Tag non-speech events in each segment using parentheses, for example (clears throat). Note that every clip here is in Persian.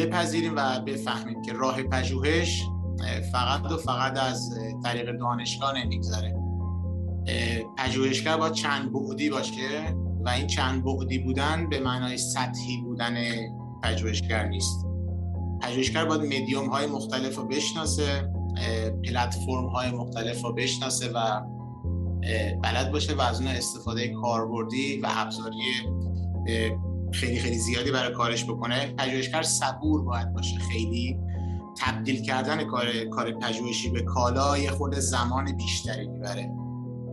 بپذیریم و بفهمیم که راه پژوهش فقط و فقط از طریق دانشگاه نمیگذره. پژوهشگر باید چند بعدی باشه و این چند بعدی بودن به معنای سطحی بودن پژوهشگر نیست. پژوهشگر باید مدیوم های مختلف رو بشناسه پلتفرم های مختلف رو بشناسه و بلد باشه و از اون استفاده کاربردی و ابزاری خیلی خیلی زیادی برای کارش بکنه. پژوهشگر صبور باید باشه. خیلی تبدیل کردن کار کار پژوهشی به کالا یه خود زمان بیشتری می‌بره.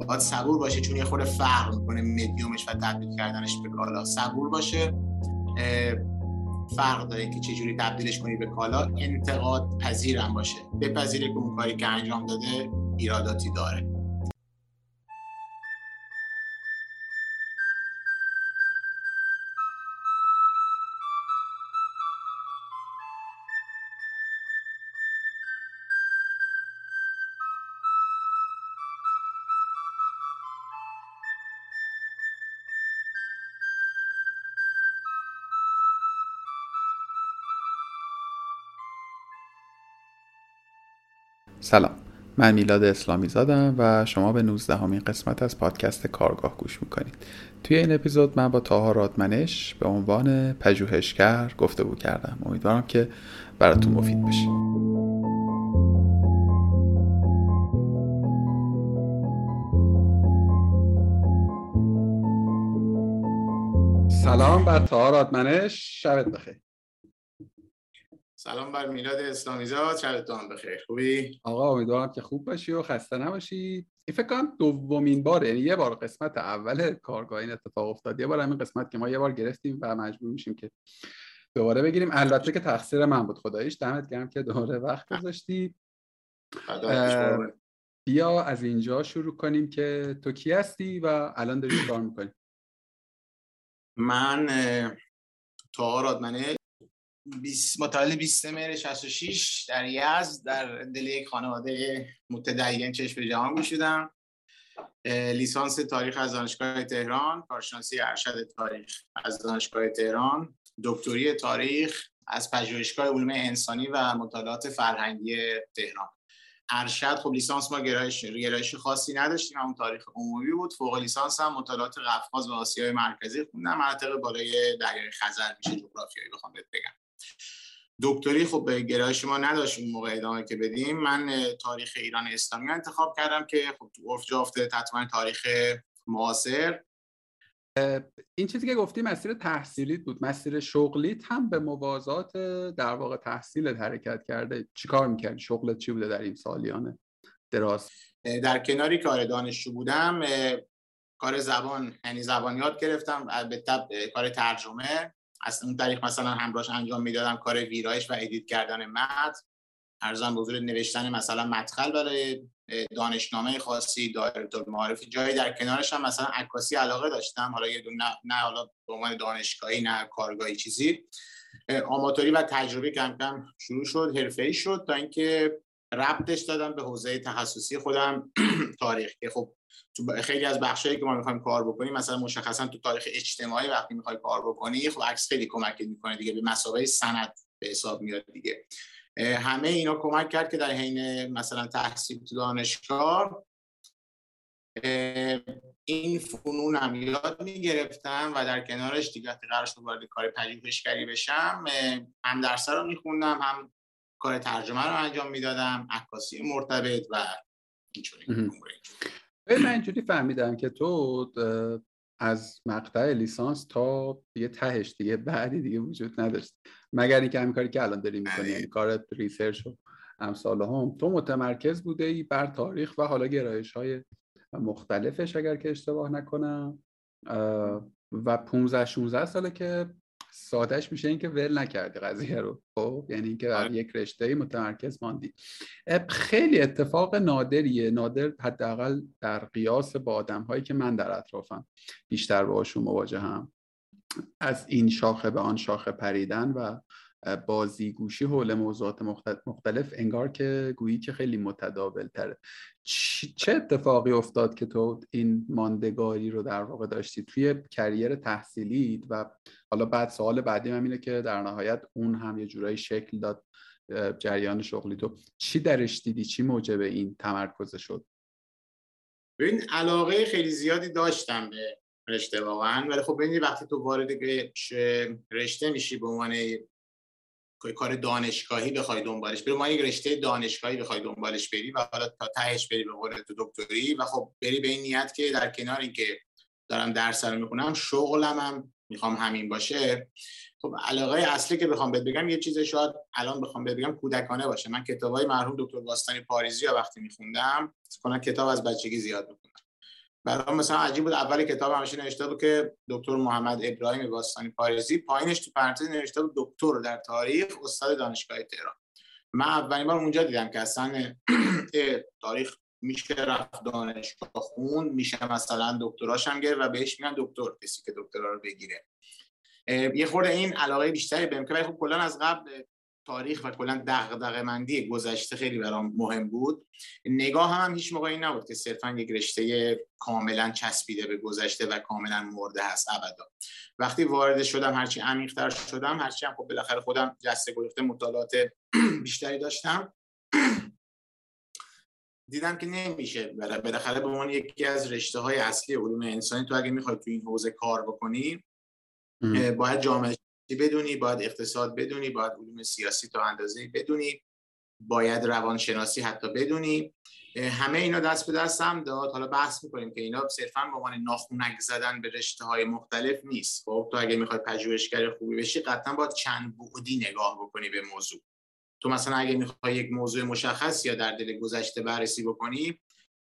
باید صبور باشه چون یه خود فرق می‌کنه مدیومش و تبدیل کردنش به کالا. صبور باشه فرق داره که چجوری تبدیلش کنی به کالا. انتقاد پذیرم باشه. بپذیره که اون کاری که انجام داده ایراداتی داره. سلام. من میلاد اسلامی زادم و شما به 19 همین قسمت از پادکست کارگاه گوش می‌کنید. توی این اپیزود من با تاها رادمنش به عنوان پژوهشگر گفتگو کردم. امیدوارم که براتون مفید باشه. سلام بر تاها رادمنش. شبت بخیر. سلام بر میلاد اسلامی زاد شبتون بخیر. خوبی؟ آقا امیدوارم که خوب باشی و خسته نباشی. این فکر کنم دومین بار یعنی یه بار قسمت اول کارگاه این اتفاق افتاد. یه بار همین قسمت که ما یه بار گرفتیم و مجبور میشیم که دوباره بگیریم. البته که تقصیر من بود. خداییش دمت گرم که دوباره وقت گذاشتی. بیا از اینجا شروع کنیم که تو کی هستی و الان داری کار می‌کنی؟ من تا رادمنه 20 متولد 20 مهر 66 در یزد در دل یک خانواده متدین چشم به جهان گشودم لیسانس تاریخ از دانشگاه تهران کارشناسی ارشد تاریخ از دانشگاه تهران دکتری تاریخ از پژوهشگاه علوم انسانی و مطالعات فرهنگی تهران. ارشد خب لیسانس ما گرایش گرایش خاصی نداشتیم همون تاریخ عمومی بود. فوق لیسانس هم مطالعات قفقاز و آسیای مرکزی خوندم. مناطق بالای دریای خزر میشه جغرافیایی بخوام بگم. دکتری خب به گرایش ما نداشت اون موقع ادامه که بدیم. من تاریخ ایران اسلامی انتخاب کردم که خب تو عرف جافته تطمئن تاریخ معاصر. این چیزی که گفتی مسیر تحصیلیت بود. مسیر شغلیت هم به موازات در واقع تحصیلت حرکت کرده. چیکار می‌کردی؟ شغلت چی بوده در این سالیانه دراز؟ در کناری کار دانشجو بودم. کار زبان یعنی زبان یاد گرفتم به کار ترجمه. از اون طریق مثلا همراهش انجام می‌دادم کار ویرایش و ادیت کردن متن. ارزان بزرگ نوشتن مثلا مدخل برای دانشنامه خاصی دایره معرفی جایی در کنارش هم مثلا عکاسی علاقه داشتم. حالا یه نه, نه حالا به عنوان دانشگاهی نه کارگاهی چیزی. آماتوری و تجربه کم کم شروع شد حرفه‌ای شد تا اینکه ربطش دادم به حوزه تخصصی خودم (clears throat) تاریخ. که خب تو خیلی از بخشایی که ما می‌خوایم کار بکنیم مثلا مشخصا تو تاریخ اجتماعی وقتی می‌خوای کار بکنی خب عکس خیلی کمک می‌کنه دیگه به مسابقه سند به حساب میاد دیگه. همه اینا کمک کرد که در حین مثلا تحصیل تو دانشگاه این فنون هم یاد می‌گرفتم و در کنارش دیگه قرار شد وارد کار پژوهشگری بشم هم درس رو میخوندم هم کار ترجمه رو انجام می‌دادم عکاسی مرتبط و اینجوری من اینجوری فهمیدم که تو از مقطع لیسانس تا یه تهش دیگه بعدی دیگه وجود نداشت. مگر اینکه همین کاری که الان داری می‌کنی یعنی کار research و امثالهم تو متمرکز بوده ای بر تاریخ و حالا گرایش های مختلفش اگر که اشتباه نکنم. و 15 16 ساله که سادهش میشه اینکه ول نکردی قضیه رو. خب یعنی اینکه در آره. یک رشته متمرکز ماندی. خیلی اتفاق نادریه. نادر حداقل در قیاس با آدم هایی که من در اطرافم بیشتر باشون مواجه هم از این شاخه به آن شاخه پریدن و بازیگوشی حول موضوعات مختلف انگار که گویی که خیلی متداول تره چه اتفاقی افتاد که تو این ماندگاری رو در واقع داشتی؟ توی کریر تحصیلیت و حالا بعد سوال بعدی من اینه که در نهایت اون هم یه جورایی شکل داد جریان شغلی. تو چی درش دیدی؟ چی موجب این تمرکز شد؟ ببین علاقه خیلی زیادی داشتم به رشته واقعا ولی خب ببینید وقتی تو وارد رشته میشی به عنوان کار دانشگاهی بخوای دنبالش بری. ما یک رشته دانشگاهی بخوای دنبالش بری و حالا تا تهش بری به قول تو دکتری و خب بری به این نیت که در کنار اینکه دارم درس رو می‌خونم شغلم هم می‌خوام همین باشه. خب علاقه اصلی که بخوام بهت بگم یه چیز شاید الان بخوام بهت بگم کودکانه باشه. من کتابای مرحوم دکتر باستانی پاریزی ها وقتی میخوندم کنم کتاب از بچگی زیاد میخوندم برام مثلا عجیب بود. اول کتاب همیشه نوشته بود که دکتر محمد ابراهیم باستانی پاریزی پایینش تو پرانتز نوشته بود دکتر در تاریخ استاد دانشگاه تهران. من اولین بار اونجا دیدم که اصلا تاریخ میشه رفت دانشگاه خون میشه مثلا دکتراش هم گرفت و بهش میگن دکتر کسی که دکترا رو بگیره. یه خورده این علاقه بیشتری بهم که خب کلا از قبل تاریخ و کلا دغدغه مندی گذشته خیلی برام مهم بود. نگاه هم, هم هیچ موقع این نبود که صرفا یک رشته کاملا چسبیده به گذشته و کاملا مرده هست ابدا. وقتی وارد شدم هرچی عمیق‌تر شدم هرچی هم خب بالاخره خودم جسته گرفته مطالعات (clears throat) بیشتری داشتم (clears throat) دیدم که نمیشه. بالاخره به عنوان یکی از رشته های اصلی علوم انسانی تو اگه می‌خوای تو این حوزه کار بکنی باید جامعه بدونی؟ باید اقتصاد بدونی باید علوم سیاسی تا اندازه بدونی باید روانشناسی حتی بدونی. همه اینا دست به دست هم داد. حالا بحث می‌کنیم که اینا صرفا به عنوان ناخونک زدن به رشته های مختلف نیست. خب تو اگه می‌خوای پژوهشگر خوبی بشی قطعا باید چند بعدی نگاه بکنی به موضوع. تو مثلا اگه می‌خوای یک موضوع مشخص یا در دل گذشته بررسی بکنی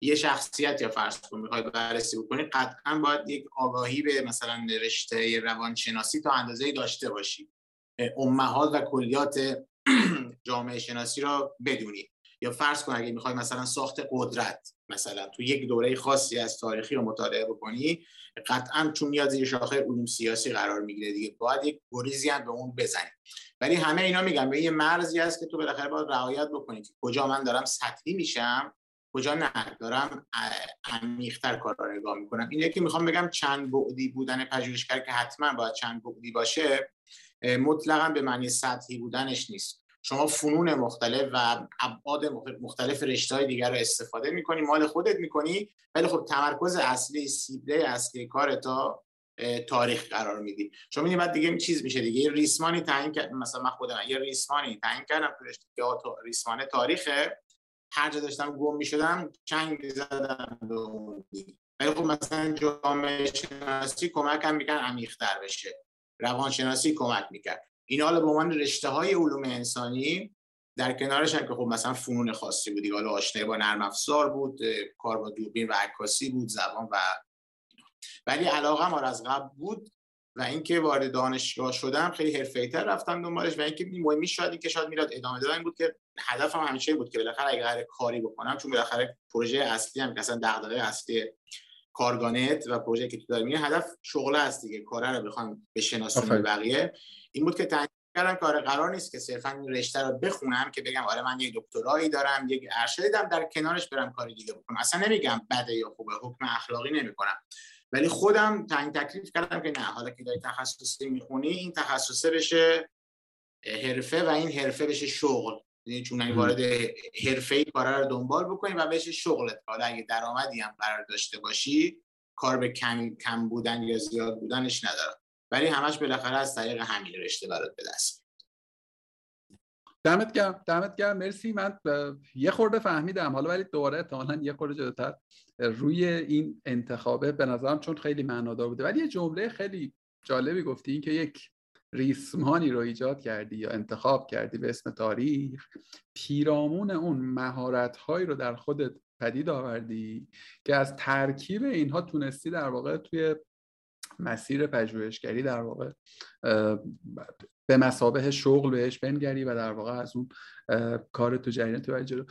یه شخصیت یا فرض کن می‌خوای بررسی بکنی قطعا باید یک آگاهی به مثلا رشته روانشناسی تا اندازه داشته باشی. امهات و کلیات (clears throat) جامعه شناسی را بدونی. یا فرض کن اگه می‌خوای مثلا ساخت قدرت مثلا تو یک دوره خاصی از تاریخی رو مطالعه بکنی قطعا چون میاد زیر شاخه علوم سیاسی قرار می‌گیره دیگه باید یک گریزی هم به اون بزنی. ولی همه اینا میگم به یه مرزی هست که تو بالاخره باید رعایت بکنی که کجا من دارم سطحی میشم کجا نه دارم عمیق‌تر کار رو نگاه می‌کنم. اینه که می‌خوام بگم چند بعدی بودن پژوهشگر که حتما باید چند بعدی باشه مطلقا به معنی سطحی بودنش نیست. شما فنون مختلف و ابعاد مختلف رشته های دیگر رو استفاده می‌کنی مال خودت می‌کنی ولی خب تمرکز اصلی سیبله اصلی کار تا تاریخ قرار میدی. شما می‌بینید بعد دیگه چیز میشه دیگه. ریسمانی تعیین کرد مثلا من خودم یه ریسمانی تعیین کردم تو ریسمان تاریخه. هر جا داشتم گم می‌شدم چنگ زدم به اون ولی خب مثلا جامعه شناسی کمک هم می‌کرد عمیق‌تر بشه. روانشناسی کمک می‌کرد. این حالا به عنوان رشته های علوم انسانی در کنارش هم که خب مثلا فنون خاصی بودی حالا آشنایی با نرم افزار بود کار با دوربین و عکاسی بود زبان و ولی علاقه ما از قبل بود و اینکه وارد دانشگاه شدم خیلی حرفه‌ای‌تر رفتم دنبالش و اینکه مهمی شاید که شاید میراد ادامه دادن بود که هدفم همیشه بود که بالاخره اگه قرار کاری بکنم چون بالاخره پروژه اصلی هم مثلا دغدغه اصلی کارگانت و پروژه که تو داری میگه هدف شغل است دیگه کاره رو بخوام بشناسونم بقیه. این بود که تعیین کردم کار قرار نیست که صرفا این رشته رو بخونم که بگم آره من یک دکترایی دارم یک ارشدی دارم در کنارش برم کار دیگه بکنم. اصلا نمیگم بده یا خوبه حکم اخلاقی نمی‌کنم. ولی خودم تعیین تکلیف کردم که نه حالا که داری تخصصی می‌خونی این تخصصه بشه حرفه و این حرفه بشه شغل. یعنی چون اگه وارد حرفه ای کارا رو دنبال بکنی و بشه شغلت. حالا اگه درآمدی هم قرار داشته باشی کار به کم کم بودن یا زیاد بودنش نداره. ولی همش بالاخره از طریق همین رشته برات به دست دمت گرم دمت گرم. مرسی. من یه خورده فهمیدم. حالا ولی دوباره احتمالاً یه خورده جلوتر. روی این انتخابه به نظرم چون خیلی معنادار بوده. ولی یه جمله خیلی جالبی گفتی این که یک ریسمانی رو ایجاد کردی یا انتخاب کردی به اسم تاریخ پیرامون اون مهارت رو در خودت پدید آوردی که از ترکیب اینها تونستی در واقع توی مسیر پژوهشگری در واقع به مسابه شغل بهش بنگری و در واقع از اون کار تو جریان تو جلو.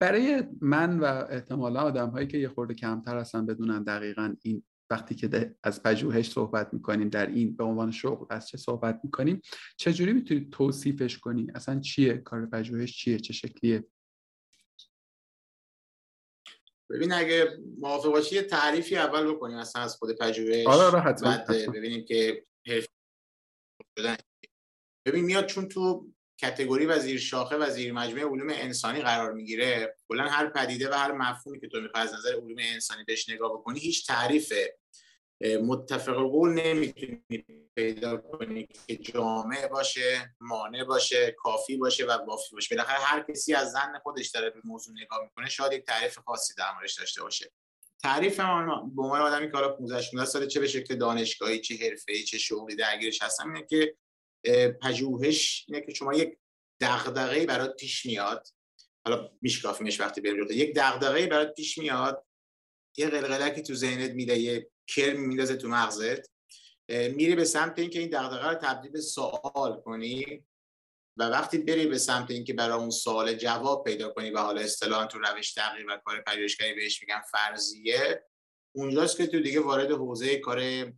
برای من و احتمالا آدم هایی که یه خورده کمتر هستن بدونن دقیقا این وقتی که از پژوهش صحبت می‌کنیم در این به عنوان شغل از چه صحبت می‌کنیم چجوری می‌تونید توصیفش کنی؟ اصلا چیه؟ کار پژوهش چیه؟ چه شکلیه؟ ببین اگه موافق باشی یه تعریفی اول بکنیم اصلا از خود پژوهش. آره آره حتما بعد ببینیم که ببین میاد چون تو کتگوری و زیر شاخه و زیر مجموعه علوم انسانی قرار می‌گیره کلا هر پدیده و هر مفهومی که تو می‌خوای از نظر علوم انسانی بهش نگاه بکنی هیچ تعریف متفق قول نمی‌تونی پیدا کنی که جامع باشه مانع باشه کافی باشه و وافی باشه. بالاخره هر کسی از زن خودش داره به موضوع نگاه می‌کنه شاید یک تعریف خاصی در موردش داشته باشه. تعریف ما به عنوان آدمی که حالا 15 16 سال چه به شکل دانشگاهی چه حرفه‌ای چه شغلی درگیرش هستم اینه که پژوهش اینه که شما یک دغدغه‌ای برات پیش میاد. حالا میشکافیمش وقتی بریم یک دغدغه‌ای برات پیش میاد یه قلقلکی تو ذهنت میده یه کرم میندازه تو مغزت میری به سمت اینکه این دغدغه رو تبدیل به سوال کنی و وقتی بری به سمت اینکه برای اون سوال جواب پیدا کنی و حالا اصطلاحا تو روش تغییر و کار پژوهشگری بهش میگن فرضیه اونجاست که تو دیگه وارد حوزه کار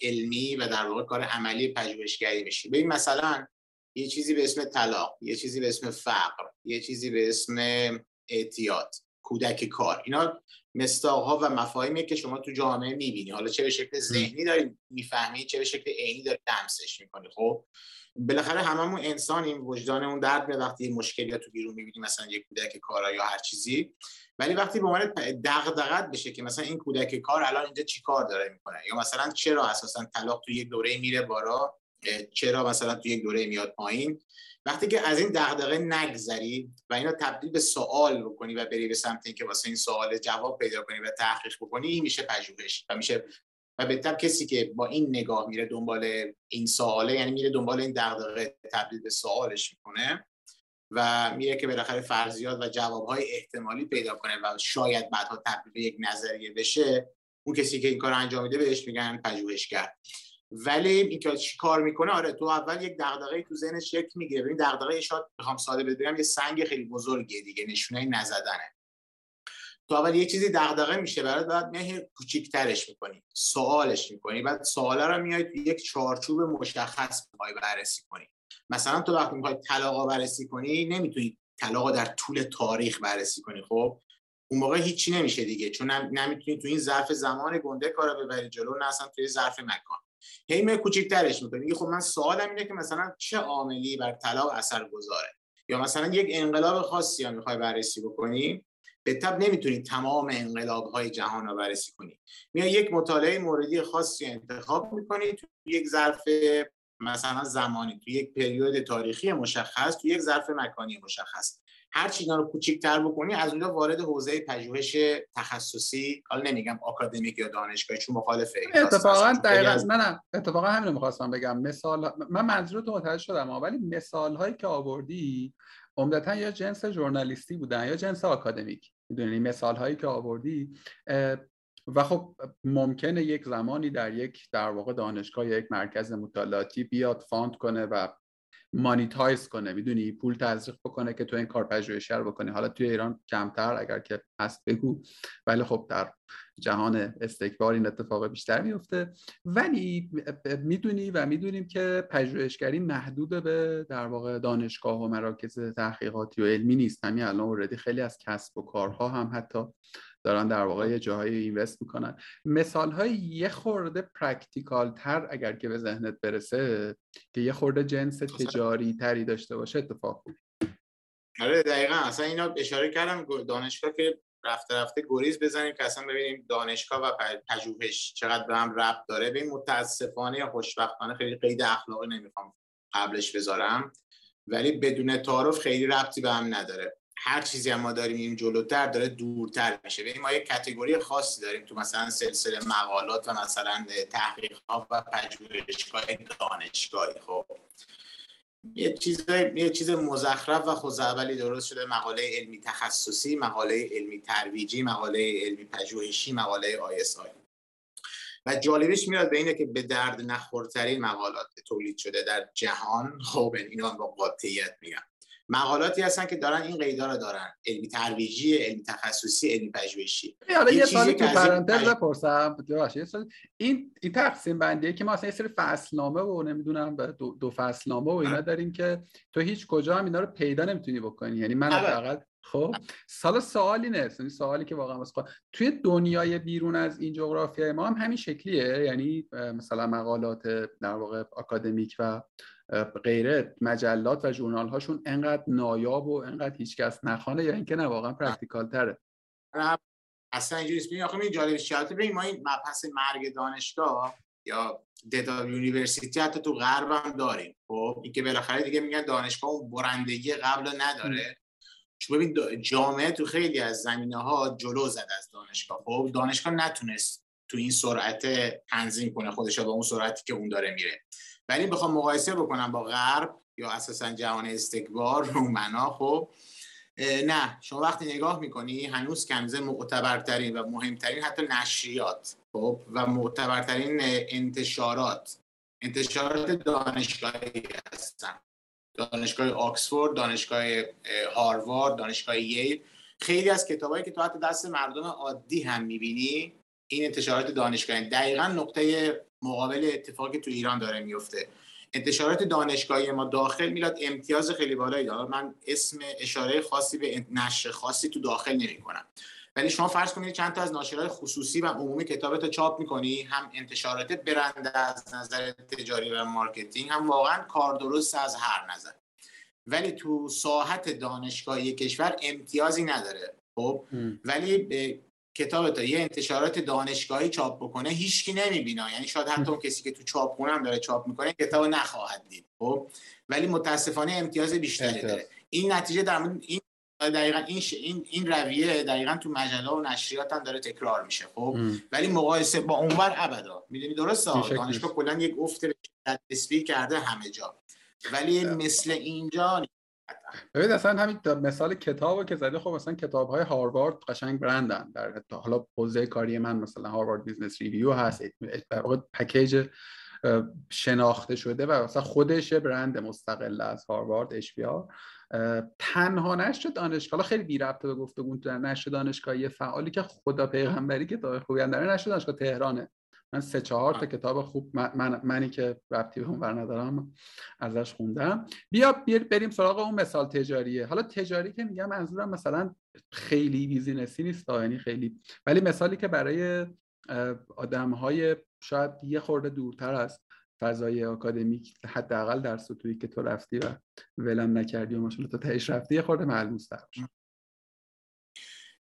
علمی و در واقع کار عملی پژوهشگری میشی. ببین مثلا یه چیزی به اسم طلاق یه چیزی به اسم فقر یه چیزی به اسم اعتیاد کودک کار. اینا مستاقها و مفاهیمی که شما تو جامعه می‌بینی. حالا چه به شکل ذهنی داری می‌فهمی چه به شکل عینی داری دمسش می‌کنی. خب بالاخره هممون انسانیم وجدانمون درد به وقتی یه مشکلی تو بیرون می‌بینی مثلا یه کودک کار یا هر چیزی. ولی وقتی به عنوان دغدغت بشه که مثلا این کودک کار الان اینجا چیکار داره می‌کنه؟ یا مثلا چرا اساسا طلاق تو یک دوره میره بالا؟ چرا مثلا تو یک دوره میاد پایین. وقتی که از این دغدغه نگذری و اینو تبدیل به سوال بکنی و بری به سمت اینکه واسه این سوال جواب پیدا کنی و تحقیق بکنی میشه پژوهش و میشه و بهتر کسی که با این نگاه میره دنبال این سواله یعنی میره دنبال این دغدغه تبدیل به سوالش می‌کنه و میره که بالاخره فرضیات و جوابهای احتمالی پیدا کنه و شاید بعدها تبدیل به یک نظریه بشه. اون کسی که این کار انجام میده بهش میگن پژوهشگر. ولی اینکه چی کار می‌کنه آره تو اول یک دغدغه تو ذهنش شکل می‌گیره. ببین دغدغه شاید بخوام ساده بگم یه سنگ خیلی بزرگیه دیگه نشونه نزدنه. تو اول یه چیزی دغدغه میشه برات بعد میای کوچیک‌ترش می‌کنی سوالش می‌کنی بعد سوالا رو میای تو یک چارچوب مشخص می‌خوای بررسی کنی. مثلا تو وقتی می‌خوای طلاق بررسی کنی نمی‌تونی طلاق در طول تاریخ بررسی کنی خب؟ اون موقع هیچی نمیشه دیگه چون نمی‌تونی تو این ظرف زمان گنده کارا ببری جلو نه اصلا توی ظرف مکان. هی می کوچیک‌ترش می‌کنی خب من سوالم اینه که مثلا چه عاملی بر طلاق اثر گذاره یا مثلا یک انقلاب خاصی هم می‌خوای بررسی بکنی به تب نمی‌تونی تمام انقلاب های جهان رو بررسی کنی. میای یک مطالعه موردی خاصی انتخاب می‌کنی تو یک ظرف مثلا زمانی تو یک پریود تاریخی مشخص تو یک ظرف مکانی مشخص. هر چی رو کوچیک‌تر بکنی از اونجا وارد حوزه پژوهش تخصصی حالا نمیگم آکادمیک یا دانشگاهی چون مخالف اتفاقا دقیقاً. منم اتفاقا همین می‌خواستم بگم. مثال من منظور تو متوجه شدم ولی مثال هایی که آوردی عمدتا یا جنس ژورنالیستی بودن یا جنس آکادمیک. می‌دونی؟ مثال هایی که آوردی و خب ممکنه یک زمانی در یک در واقع دانشگاه یا یک مرکز مطالعاتی بیاد fund کنه و monetize کنه. می‌دونی؟ پول تزریق بکنه که تو این کار پژوهشی رو بکنی. حالا توی ایران کمتر اگر که هست بگو. ولی خب در جهان استکبار این اتفاق بیشتر میفته ولی می‌دونی و می‌دونیم که پژوهشگری محدود به در واقع دانشگاه و مراکز تحقیقاتی و علمی نیست. همین الان اوردی خیلی از کسب و کارها هم حتی دارن در واقع یه جاهایی invest می‌کنن. مثال های یه خورده practical تر اگر که به ذهنت برسه که یه خورده جنس تجاری تری داشته باشه اتفاق آره دقیقا. اصلا اینا اشاره کردم دانشگاه که رفته رفته گریز بزنیم که اصلا ببینیم دانشگاه و پژوهش چقدر به هم ربط داره. ببین متاسفانه یا خوشبختانه خیلی قید اخلاقی نمی‌خوام قبلش بذارم ولی بدون تعارف خیلی ربطی به هم نداره. هر چیزی هم ما داریم این جلوتر داره دورتر میشه. ببین ما یک کتگوری خاصی داریم تو مثلا سلسله مقالات و مثلا تحقیق ها و پژوهشگاه دانشگاهی خب. یه چیز یه چیز مزخرف و خوزعبلی درست شده مقاله علمی تخصصی مقاله علمی ترویجی مقاله علمی پژوهشی مقاله آی و جالبش میاد به اینه که به درد نخورترین مقالات تولید شده در جهان. خب اینا با قاطعیت میگم. مقالاتی هستن که دارن این قیدا رو دارن. علمی ترویجی علمی تخصصی علمی پژوهشی. حالا یه سوالی تو پرانتز بپرسم. این این تقسیم بندیه که ما اصلا یه سری فصلنامه و نمی‌دونم دو, دو فصلنامه و اینا داریم که تو هیچ کجا هم اینا رو پیدا نمی‌تونی بکنی. یعنی من حداقل خب؟ سال سوالی نیست یعنی سوالی که واقعا واسه توی دنیای بیرون از این جغرافیای ما هم همین شکلیه. یعنی مثلا مقالات در واقع آکادمیک و غیره مجلات و ژورنال هاشون انقدر نایاب و انقدر هیچکس نخوانه یا اینکه نه واقعا practical تره. اصلا اینجوری است آخه این جالب ببین ما این مبحث مرگ دانشگاه یا دتا یونیورسیتی حتی تو غرب هم داریم. خب این که بالاخره دیگه میگن دانشگاه اون برندگی قبل نداره. چون ببین جامعه تو خیلی از زمینه ها جلو زد از دانشگاه. خب دانشگاه نتونست تو این سرعت تنظیم کنه خودش با اون سرعتی که اون داره میره. ولی بخوام مقایسه بکنم با غرب یا اساسا جهان استکبار رومنا خب. نه شما وقتی نگاه می‌کنی هنوز کنزه معتبرترین و مهمترین حتی نشریات خب و معتبرترین انتشارات. انتشارات دانشگاهی هستن. دانشگاه آکسفورد دانشگاه هاروارد دانشگاه ییل. خیلی از کتابایی که تو حتی دست مردم عادی هم می‌بینی این انتشارات دانشگاهی. دقیقا نقطه مقابل اتفاقی تو ایران داره میفته. انتشارات دانشگاهی ما داخل میلاد امتیاز خیلی بالایی داره. من اسم اشاره خاصی به نشر خاصی تو داخل نمی کنم ولی شما فرض کنید چند تا از ناشرهای خصوصی و عمومی کتابت رو چاپ می‌کنی هم انتشارات برنده از نظر تجاری و marketing هم واقعا کار درست از هر نظر. ولی تو ساحت دانشگاهی کشور امتیازی نداره. خب؟ ولی یه کتاب تا یه انتشارات دانشگاهی چاپ بکنه هیچکی نمی‌بینه. یعنی شاید حتی اون کسی که تو چاپخونه هم داره چاپ می‌کنه کتاب نخواهد دید خب؟ ولی متاسفانه امتیاز بیشتری داره. این نتیجه در این دقیقا این, این این رویه دقیقا تو مجله و نشریات هم داره تکرار میشه خب؟ ولی مقایسه با اونور ابدا. می‌دونی درسته؟ دانشگاه کلا یک افت نسبی کرده همه جا. ولی مثل اینجا ببین اصلا همین مثال کتابو که زده خب مثلا کتاب های هاروارد قشنگ برندن در حالا حوزه کاری من مثلا Harvard Business Review هست در واقع package شناخته شده و مثلا خودش برند مستقل از هاروارد H تنها نشر دانشگاه خیلی بی ربطه به گفتگو در نشر دانشگاهی فعالی که خدا پیغمبری کتاب خوبی هم نشر دانشگاه تهرانه. من سه چهار تا کتاب خوب من منی که ربطی به اون ندارم ازش خوندم. بیا بریم سراغ اون مثال تجاریه. حالا تجاری که میگم منظورم مثلا خیلی بیزینسی نیست یعنی خیلی. ولی مثالی که برای آدم های شاید یه خورده دورتر از فضای آکادمیک حداقل در سطوحی که تو رفتی و ولم نکردی و ماشاءالله تو تهش رفتی یه خورده ملموس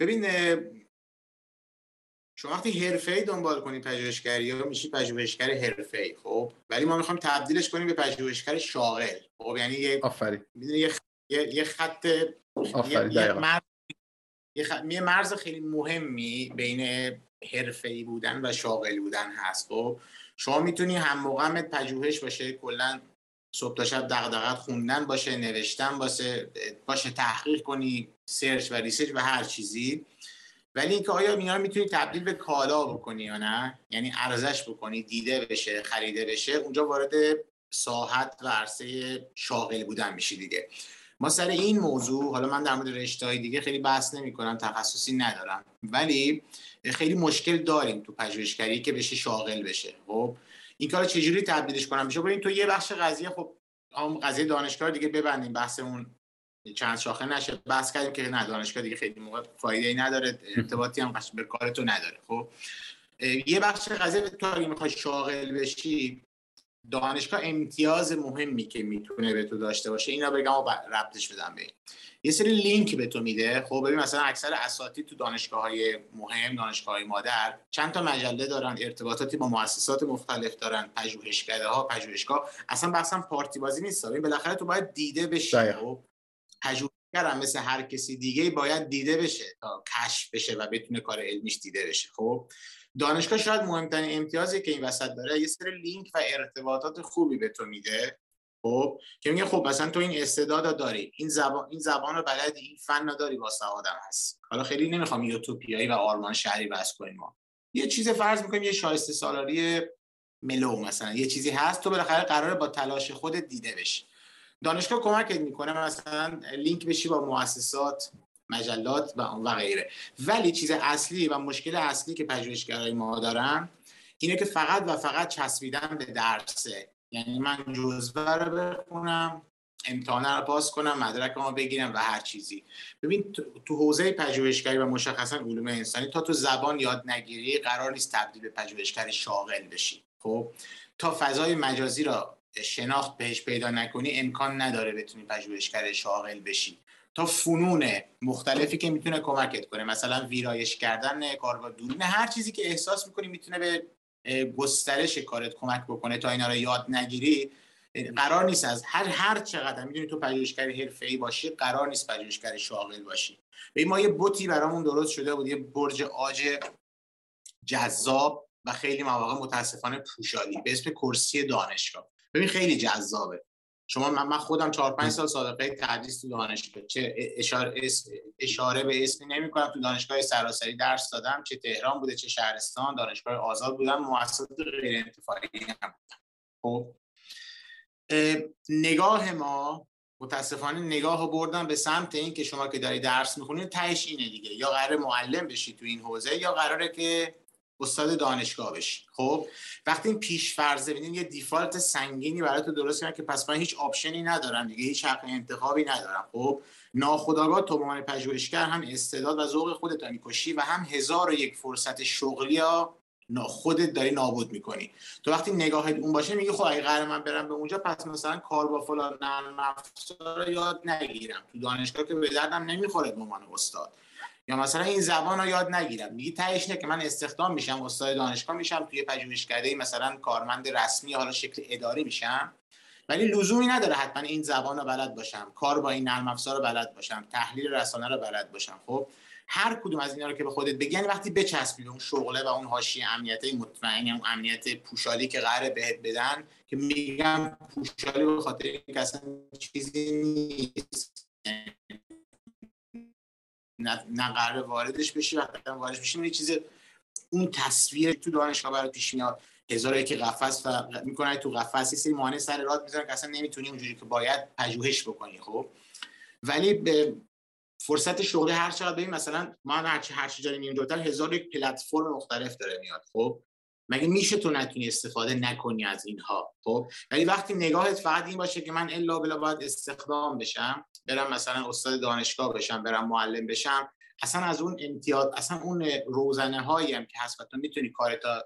ببین شما وقتی ای دنبال کنی پژوهشگری یا میشی پژوهشگر ای خب؟ ولی ما می‌خوایم تبدیلش کنیم به پژوهشگر شاغل. خب؟ یعنی یه آفرین. یه, یه, یه خط آفرین یه, مرز یه مرز خیلی مهمی بین ای بودن و شاغل بودن هست خب؟ شما می‌تونی هم موقع پژوهش باشه کلا صبح تا شب دغدغت خوندن باشه نوشتن باشه باشه تحقیق کنی search و research و هر چیزی. ولی اینکه آیا اینا رو می‌تونی تبدیل به کالا بکنی یا نه؟ یعنی ارزش بکنی دیده بشه خریده بشه اونجا وارد ساحت و عرصه شاغل بودن میشی دیگه. ما سر این موضوع حالا من در مورد رشته دیگه خیلی بحث نمی کنم تخصصی ندارم ولی خیلی مشکل داریم تو پژوهشگری که بشه شاغل بشه. خب این کار چجوری تبدیلش کنم؟ میشه بریم تو یه بخش قضیه خب هم قضیه دانشگاه دیگه ببندیم بحث اون چند شاخه نشه. بحث کردیم که نه دانشگاه دیگه خیلی موقع فایده ای نداره ارتباطی هم به کار تو نداره. خب یه بخش قضیه تو اگه می‌خوای شاغل بشی دانشگاه امتیاز مهمی که می‌تونه به تو داشته باشه اینا بگم و ربطش بدم به یه سری لینک به تو میده. خب ببین مثلا اکثر اساتید تو دانشگاه های مهم دانشگاه های مادر چند تا مجله دارن ارتباطاتی با مؤسسات مختلف دارن پژوهشکده ها پژوهشگاه. اصلا بحثم پارتی بازی نیست ببین بالاخره تو باید دیده بشی خب؟ پژوهشگرم مثل هر کسی دیگه باید دیده بشه تا کشف بشه و بتونه کار علمیش دیده بشه. خب دانشگاه شاید مهمترین امتیازی که این وسط داره یه سری لینک و ارتباطات خوبی به تو میده خب که میگه خب مثلا تو این استعداد داری این زبان این زبان رو بلدی این فن داری با آدم هست. حالا خیلی نمی‌خوام یوتوپیایی و آرمان شهری بس کنیم یه چیز فرض می‌کنیم یه شایسته سالاری ملو مثلا یه چیزی هست تو بالاخره قراره با تلاش خودت دیده بشی. دانشگاه کمکت می‌کنه مثلا لینک بشی با مؤسسات مجلات و و غیره. ولی چیز اصلی و مشکل اصلی که پژوهشگرای ما دارن اینه که فقط و فقط چسبیدن به درسه. یعنی من جزوه رو بخونم امتحان رو پاس کنم مدرک ما بگیرم و هر چیزی. ببین تو حوزه پژوهشگری و مشخصا علوم انسانی تا تو زبان یاد نگیری قرار نیست تبدیل به پژوهشگر شاغل بشی. خب تا فضای مجازی را شناخت بهش پیدا نکنی امکان نداره بتونی پژوهشگر شاغل بشی. تا فنون مختلفی که می‌تونه کمکت کنه مثلا ویرایش کردن کارگاه دوربین هر چیزی که احساس می‌کنی می‌تونه به گسترش کارت کمک بکنه تا اینا رو یاد نگیری قرار نیست از هر هر چقدر می‌دونی تو پژوهشگر حرفه‌ای باشی قرار نیست پژوهشگر شاغل باشی. به ما یه بوتی برامون درست شده بود یه برج آج جذاب و خیلی مواقع متاسفانه پوشالی به اسم کرسی دانشگاه. ببین خیلی جذابه. شما من خودم 4 5 سال سابقه تدریس تو دانشگاه. چه اشاره, اشاره به اسمی نمی کنم تو دانشگاه سراسری درس دادم. چه تهران بوده چه شهرستان دانشگاه آزاد بودم. مؤسسات غیر انتفاعی هم خب. نگاه ما متاسفانه نگاه رو بردن به سمت این که شما که داری درس می‌خونید تهش اینه دیگه. یا قرار معلم بشی تو این حوزه یا قراره که استاد دانشگاه بشی. خب؟ وقتی این پیش فرض ببینید یه دیفالت سنگینی برای تو درست کردن که پس من هیچ آپشنی ندارم دیگه هیچ حق انتخابی ندارم. خب؟ ناخداگاه تو به عنوان پژوهشگر هم استعداد و ذوق خودت می‌کشی و هم هزار و یک فرصت شغلی ها خودت داری نابود می‌کنی. تو وقتی نگاهت اون باشه میگی خب اگه قرار من برم به اونجا پس مثلا کار با فلان نرم افزار یاد نگیرم. تو دانشگاه که به دردم نمی‌خوره به عنوان استاد. یا مثلا این زبان رو یاد نگیرم. میگی تهش نه که من استخدام میشم استاد دانشگاه میشم توی پژوهشکده مثلا کارمند رسمی حالا شکل اداری میشم. ولی لزومی نداره حتما این زبان رو بلد باشم. کار با این نرم افزار رو بلد باشم. تحلیل رسانه رو بلد باشم. خب هر کدوم از اینا رو که به خودت بگی یعنی وقتی بچسبی اون شغله و اون حاشیه امنیت مطمئن اون امنیت پوشالی که قراره بهت بدن که میگم پوشالی به خاطر اینکه اصلا چیزی نیست. نه قرار واردش بشی وقتی واردش بشی یه چیز اون تصویر تو دانشگاه پیش میاد. هزار که قفس و می‌کنه تو قفس سری مانع سر راه می‌ذارن که اصلا نمی‌تونی اونجوری که باید پژوهش بکنی خب؟ ولی به فرصت شغلی هر چقدر ببین مثلا ما هر چی هر چی جایی میریم دوتر هزار یک پلتفرم مختلف داره میاد خب؟ مگه میشه تو نتونی استفاده نکنی از اینها خب؟ ولی وقتی نگاهت فقط این باشه که من الا بلا باید استخدام بشم برم مثلا استاد دانشگاه بشم برم معلم بشم. اصلا از اون امتیاز اصلا اون روزنه هایی هم که هست و تو می‌تونی کارتا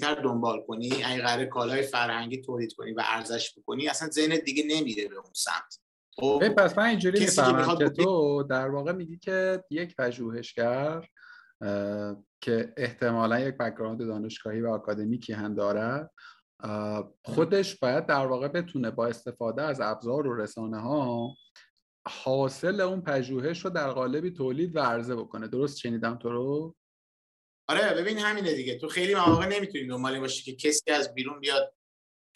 تر دنبال کنی اگه قرار کالای فرهنگی تولید کنی و ارزش بکنی اصلا ذهنت دیگه نمیره به اون سمت. خب پس من اینجوری می‌فهمم که تو در واقع میگی که یک پژوهشگر که احتمالا یک background دانشگاهی و آکادمیکی هم داره خودش باید در واقع بتونه با استفاده از ابزار و رسانه ها حاصل اون پژوهش رو در قالبی تولید و عرضه بکنه. درست شنیدم تو رو؟ آره ببین همینه دیگه. تو خیلی مواقع نمی‌تونی دنبالی باشی که کسی از بیرون بیاد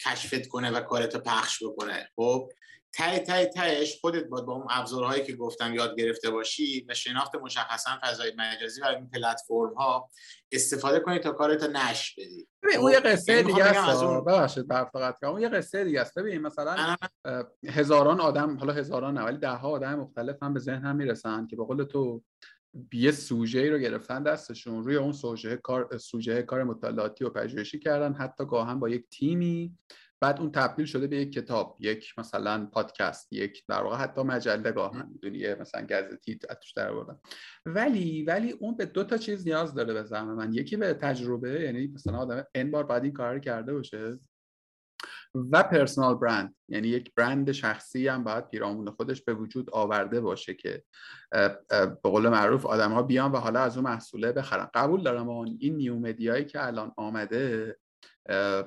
کشفت کنه و کارتو پخش بکنه. خب؟ تای تای تایش خودت باید با اون ابزارهایی که گفتم یاد گرفته باشی و شناخت مشخصا فضای مجازی و این پلتفرم ها استفاده کنی تا کارت نش بدی. اون یه قصه یعنی دیگه است اون... ببخشید فقط اون یه قصه دیگه است. ببین مثلا هزاران آدم حالا هزاران نه ولی ده ها آدم مختلف هم به ذهن هم می‌رسن که به قول تو یه سوژه رو گرفتن دستشون روی اون سوژه کار سوژه کار مطالعاتی و پژوهشی کردن حتی گاهن با یک تیمی. بعد اون تبدیل شده به یک کتاب یک مثلا پادکست یک در واقع حتی مجله گاهن می‌دونی مثلا گزتی توش در آوردن ولی ولی اون به دو تا چیز نیاز داره به زعم من. یکی به تجربه یعنی مثلا آدم این بار بعد این کار کرده باشه. و پرسونال برند یعنی یک برند شخصی هم باید پیرامون خودش به وجود آورده باشه که به قول معروف آدم ها بیان و حالا از اون محصوله بخرن. قبول دارم اون این نیو مدیایی که الان آمده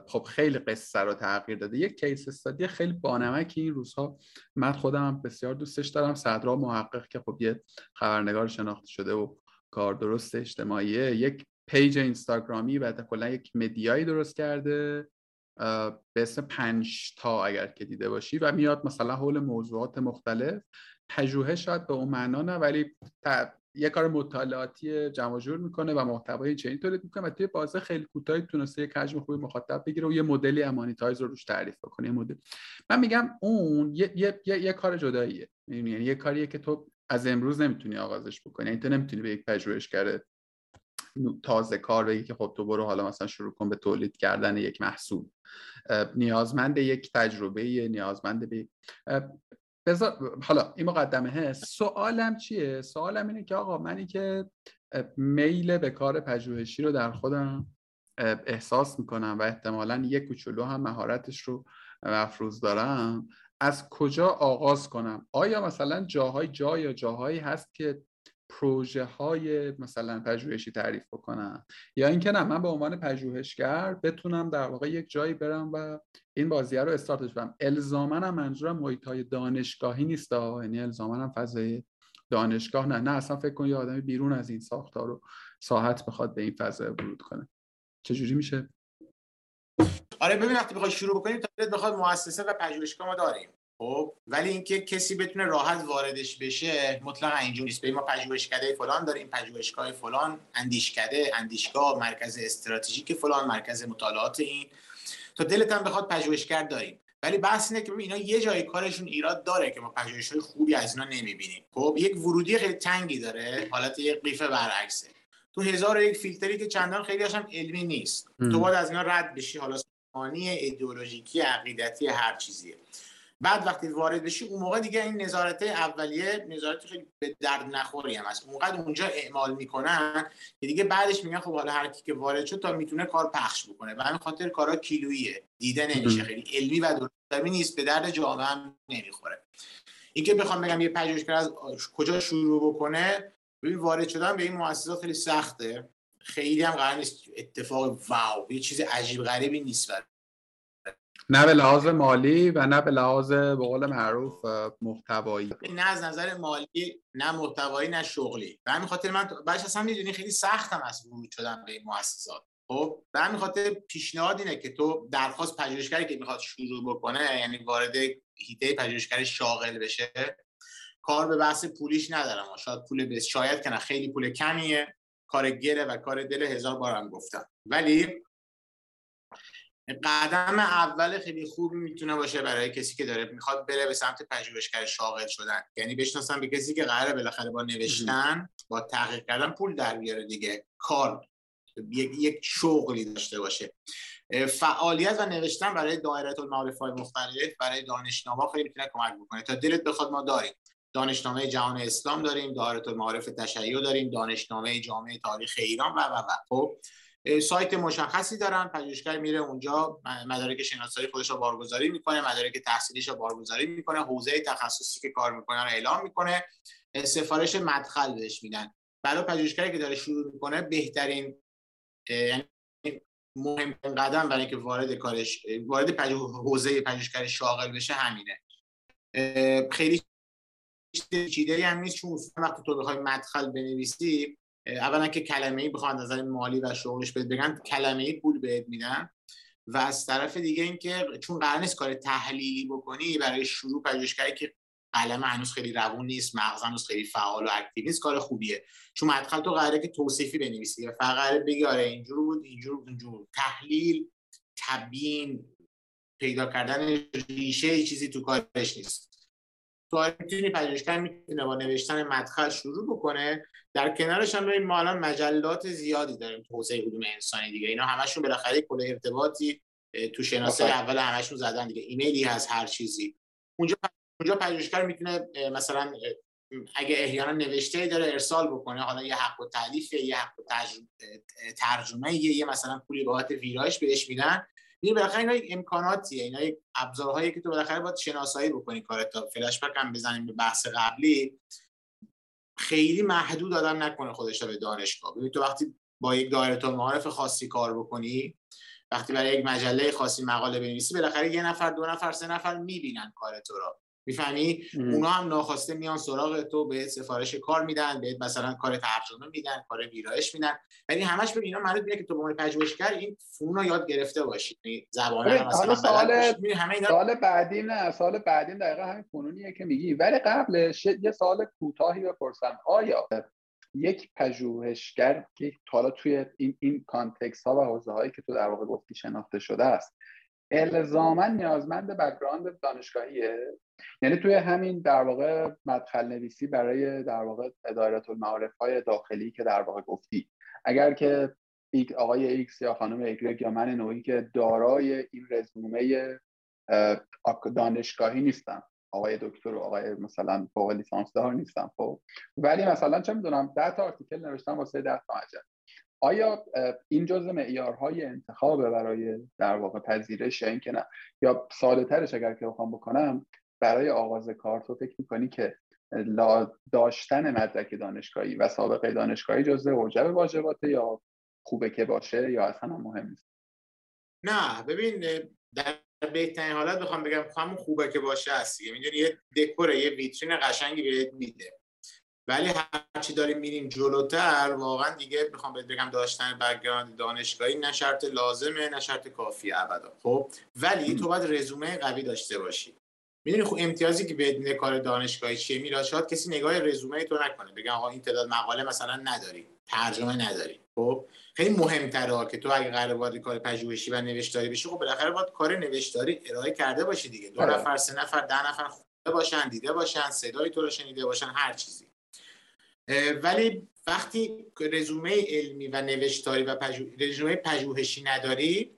خب خیلی قصه رو تغییر داده. یک case study خیلی بانمکی این روزها. من خودم هم بسیار دوستش دارم. صدرا محقق که خب یه خبرنگار شناخته شده و کار درست اجتماعیه. یک page اینستاگرامی و کلا یک media یی درست کرده. به اسم پنج تا اگر که دیده باشی و میاد مثلا حول موضوعات مختلف. پژوهش شاید به اون معنا نه ولی یه کار مطالعاتی جمع جور می‌کنه و محتوای چنین تولید می‌کنه و توی بازه خیلی کوتاهی تونسته یک حجم خوبی مخاطب بگیره و یه مدلی monetize رو روش تعریف بکنه یه مدل. من میگم اون یه, یه،, یه،, یه کار جداییه. یعنی یه کاریه که تو از امروز نمی‌تونی آغازش بکنی. یعنی تو نمی‌تونی به یک پژوهشگر تازه کار بگی که خب تو برو حالا مثلا شروع کن به تولید کردن یک محصول. نیازمند یک تجربه نیازمند به بذار حالا این مقدمه هست سوالم چیه؟ سوالم اینه که آقا منی که میل به کار پژوهشی رو در خودم احساس می‌کنم و احتمالا یک کوچولو هم مهارتش رو مفروض دارم. از کجا آغاز کنم؟ آیا مثلا جاهای جا یا جاهایی هست که پروژه های مثلا پژوهشی تعریف بکنم یا اینکه نه من به عنوان پژوهشگر بتونم در واقع یک جایی برم و این بازیه رو استارتش بدم. الزاما هم منظورم محیط های دانشگاهی نیست یعنی الزاما هم فضای دانشگاه نه. نه اصلا فکر کن یه آدمی بیرون از این ساختار رو ساحت بخواد به این فضا ورود کنه. چجوری میشه؟ آره ببین وقتی بخوای شروع بکنیم تا بخواد مؤسسه و پژوهشگاه ما داریم. خب ولی اینکه کسی بتونه راحت واردش بشه مطلقا اینجوری نیست. ما پژوهشکده فلان داریم پژوهشگاه فلان اندیشکده اندیشگاه مرکز استراتژیک فلان مرکز مطالعات این. تا دلت هم بخواد پژوهشگر داریم ولی بحث اینه که اینا یه جای کارشون ایراد داره که ما پژوهش‌های خوبی از اینا نمی‌بینیم. خب یک ورودی خیلی تنگی داره حالت یک قیفه برعکسه. تو هزار یک فیلتری که چندان خیلی هم علمی نیست. تو باید از اینا رد بشی حالا ایدئولوژیکی عقیدتی هر چیزیه. بعد وقتی وارد بشی اون موقع دیگه این نظارت اولیه نظارت خیلی به درد نخوری هم هست. اونقدر اونجا اعمال می‌کنن که دیگه بعدش میگن خب حالا هر کی که وارد شد تا می‌تونه کار پخش بکنه. و همین خاطر کارا کیلوییه. دیده نمیشه. خیلی علمی و درستی نیست. به درد جامعه هم نمی‌خوره. اینکه بخوام بگم یه پژوهشگر از کجا شروع بکنه. ببین وارد شدن به این مؤسسات خیلی سخته. خیلی هم قرار نیست اتفاق واو یه چیز عجیب غریبی نیست نه به لحاظ مالی و نه به لحاظ به قول معروف محتوایی. نه از نظر مالی نه محتوایی نه شغلی. به همین خاطر من بچه اصلا می‌دونی خیلی سختم از ورود شدن به این مؤسسات. خب به همین خاطر پیشنهاد اینه که تو درخواست پژوهشگری که می‌خواد شروع بکنه یعنی وارد هیته پژوهشگری شاغل بشه کار به بحث پولیش ندارم. شاید پول بس شاید که خیلی پول کمیه. کار گره و کار دل هزار بارم گفتم. ولی قدم اول خیلی خوبی می‌تونه باشه برای کسی که داره می‌خواد بره به سمت پژوهشگر شاغل شدن. یعنی بشناسن به کسی که قراره بالاخره با نوشتن با تحقیق کردن پول در بیاره دیگه. کار یک شغلی داشته باشه. فعالیت و نوشتن برای دایره المعارف های مختلف برای دانشنامه خیلی می‌تونه کمک بکنه. تا دلت بخواد ما داریم. دانشنامه جهان اسلام داریم دایره المعارف تشیع داریم دانشنامه جامعه تاریخ ایران و و و. خب؟ سایت مشخصی دارن پژوهشگر میره اونجا مدارک شناسایی خودش رو بارگذاری می‌کنه مدارک تحصیلیش رو بارگذاری می‌کنه حوزه تخصصی که کار می‌کنه رو اعلام می‌کنه سفارش مدخل بهش میدن. برای پژوهشگری که داره شروع می‌کنه بهترین یعنی مهم قدم برای اینکه وارد کارش وارد حوزه پژوهشگری شاغل بشه همینه. خیلی چیده هم نیست چون وقتی تو بخوای مدخل بنویسی اولا که کلمه ای بخواد نظر مالی و شغلش بهت بگن کلمه ای پول بهت میدن و از طرف دیگه اینکه چون قرار نیست کار تحلیلی بکنی برای شروع پژوهشگری که قلم هنوز خیلی روون نیست مغز هنوز خیلی فعال و اکتیو نیست کار خوبیه. چون مدخل تو قراره که توصیفی بنویسی فقط بگی آره اینجور بود اینجور اینجور تحلیل تبیین پیدا کردن ریشه چیزی تو کارش نیست. تو می‌تونی پژوهشگر می‌تونه با نوشتن مدخل شروع بکنه. در کنارش هم ما الان مجلات زیادی داریم تو حوزه علوم انسانی دیگه. اینا همشون بالاخره کل ارتباطی تو شناسه اول همشون زدن دیگه. ایمیلی هست هر چیزی. اونجا اونجا پژوهشگر می‌تونه مثلا اگه احیانا نوشته داره ارسال بکنه حالا یه حق و تعلیف یه حق و ترجمه یه, یه مثلا پولی بابت ویرایش بهش میدن. این بالاخره اینا امکاناتیه. اینا یک ابزارهایی که تو بالاخره باید شناسایی بکنی کارت تا فلش بک هم بزنیم به بحث قبلی. خیلی محدود آدم نکنه خودش به دانشگاه. ببین تو وقتی با یک دایره معارف خاصی کار بکنی وقتی برای یک مجله خاصی مقاله بنویسی بالاخره یه نفر دو نفر سه نفر می‌بینن کار تو رو. می‌فهمی؟ اونا هم ناخواسته میان سراغ تو به سفارش کار میدن بهت مثلا کار ترجمه میدن کار ویرایش میدن. ولی همش به اینا مربوط میشه که تو به عنوان پژوهشگر این فنون رو یاد گرفته باشی. یعنی زبان مثلا سوال. سوال بعدی نه سوال بعدی دقیقا همین فنونیه که میگی. ولی قبلش یه سوال کوتاهی بپرسم. آیا یک پژوهشگر که حالا توی این این کانتکست ها و حوزه هایی که تو در واقع گفتی شناخته شده است الزاما نیازمند background دانشگاهیه؟ یعنی توی همین در واقع مدخل نویسی برای در واقع دایره المعارف های داخلی که در واقع گفتی. اگر که آقای ایکس یا خانم ایگرگ یا من نوعی که دارای این رزومه دانشگاهی نیستم. آقای دکتر و آقای مثلا فوق لیسانس دار نیستم خب. ولی مثلا چه می‌دونم ده تا article نوشتم واسه ده تا مجله. آیا این جزء معیارهای انتخاب برای در واقع پذیرش یا اینکه نه یا ساده ترش اگر که بخوام بکنم برای آغاز کار تو فکر می‌کنی که داشتن مدرک دانشگاهی و سابقه دانشگاهی جزء اوجب واجباته یا خوبه که باشه یا اصلا مهم نیست؟ نه ببین در بهترین حالت بخوام بگم همون خوبه که باشه هست می‌دونی یه دکور یه ویترین قشنگی بهت میده. ولی هرچی داریم میریم جلوتر واقعا دیگه می‌خوام بهت بگم داشتن background دانشگاهی نه شرط لازمه نه شرط کافی ابدا. خب؟ ولی تو باید رزومه قوی داشته باشی. می‌دونی خب امتیازی که به کار دانشگاهی چیه؟ می‌دونی شاید کسی نگاه رزومه تو نکنه بگن آقا این تعداد مقاله مثلا نداری ترجمه نداری. خب خیلی مهمتره که تو اگه قرار وارد کار پژوهشی و نوشتاری بشی خب بالاخره باید کار نوشتاری ارائه کرده باشی دیگه. دو آره. نفر سه نفر ده نفر خونده باشن دیده باشن صدای تو رو شنیده باشن هر چیزی. ولی وقتی رزومه علمی و نوشتاری و پژوهشی نداری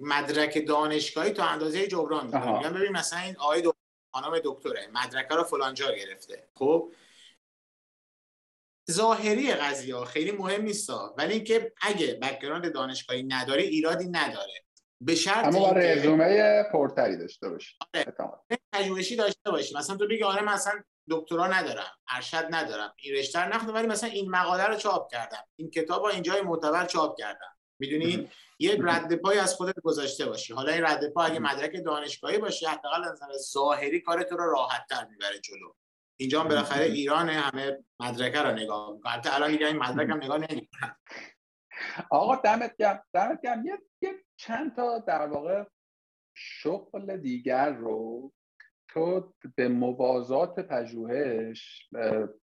مدرک دانشگاهی تا اندازه جبران می‌کنه. میگم ببین مثلا این آقای دکتر خانم دکتره مدرک رو فلان جا گرفته. خب؟ ظاهری قضیه ها خیلی مهم نیست ولی اینکه اگه background دانشگاهی نداره ایرادی نداره. به شرط اما با رزومه پرباری داشته باشی. آره. پژوهشی داشته باشی. مثلا تو بگی آره مثلا دکترا ندارم ارشد ندارم این رشته نخوندم ولی مثلا این مقاله رو چاپ کردم. این کتاب رو اینجای معتبر چاپ کردم. می‌دونی؟ یه رد پای از خودت گذاشته باشی. حالا این رد پا اگه مدرک دانشگاهی باشه حداقل از نظر ظاهری کار تو رو راحت تر می‌بره جلو. اینجا هم بالاخره ایران همه مدرکه رو نگاه می‌کنن. البته الان این مدرک هم نگاه نمی‌کنن. آقا دمت گرم. دمت گرم. یه،, یه چند تا در واقع شغل دیگر رو تو به موازات پژوهش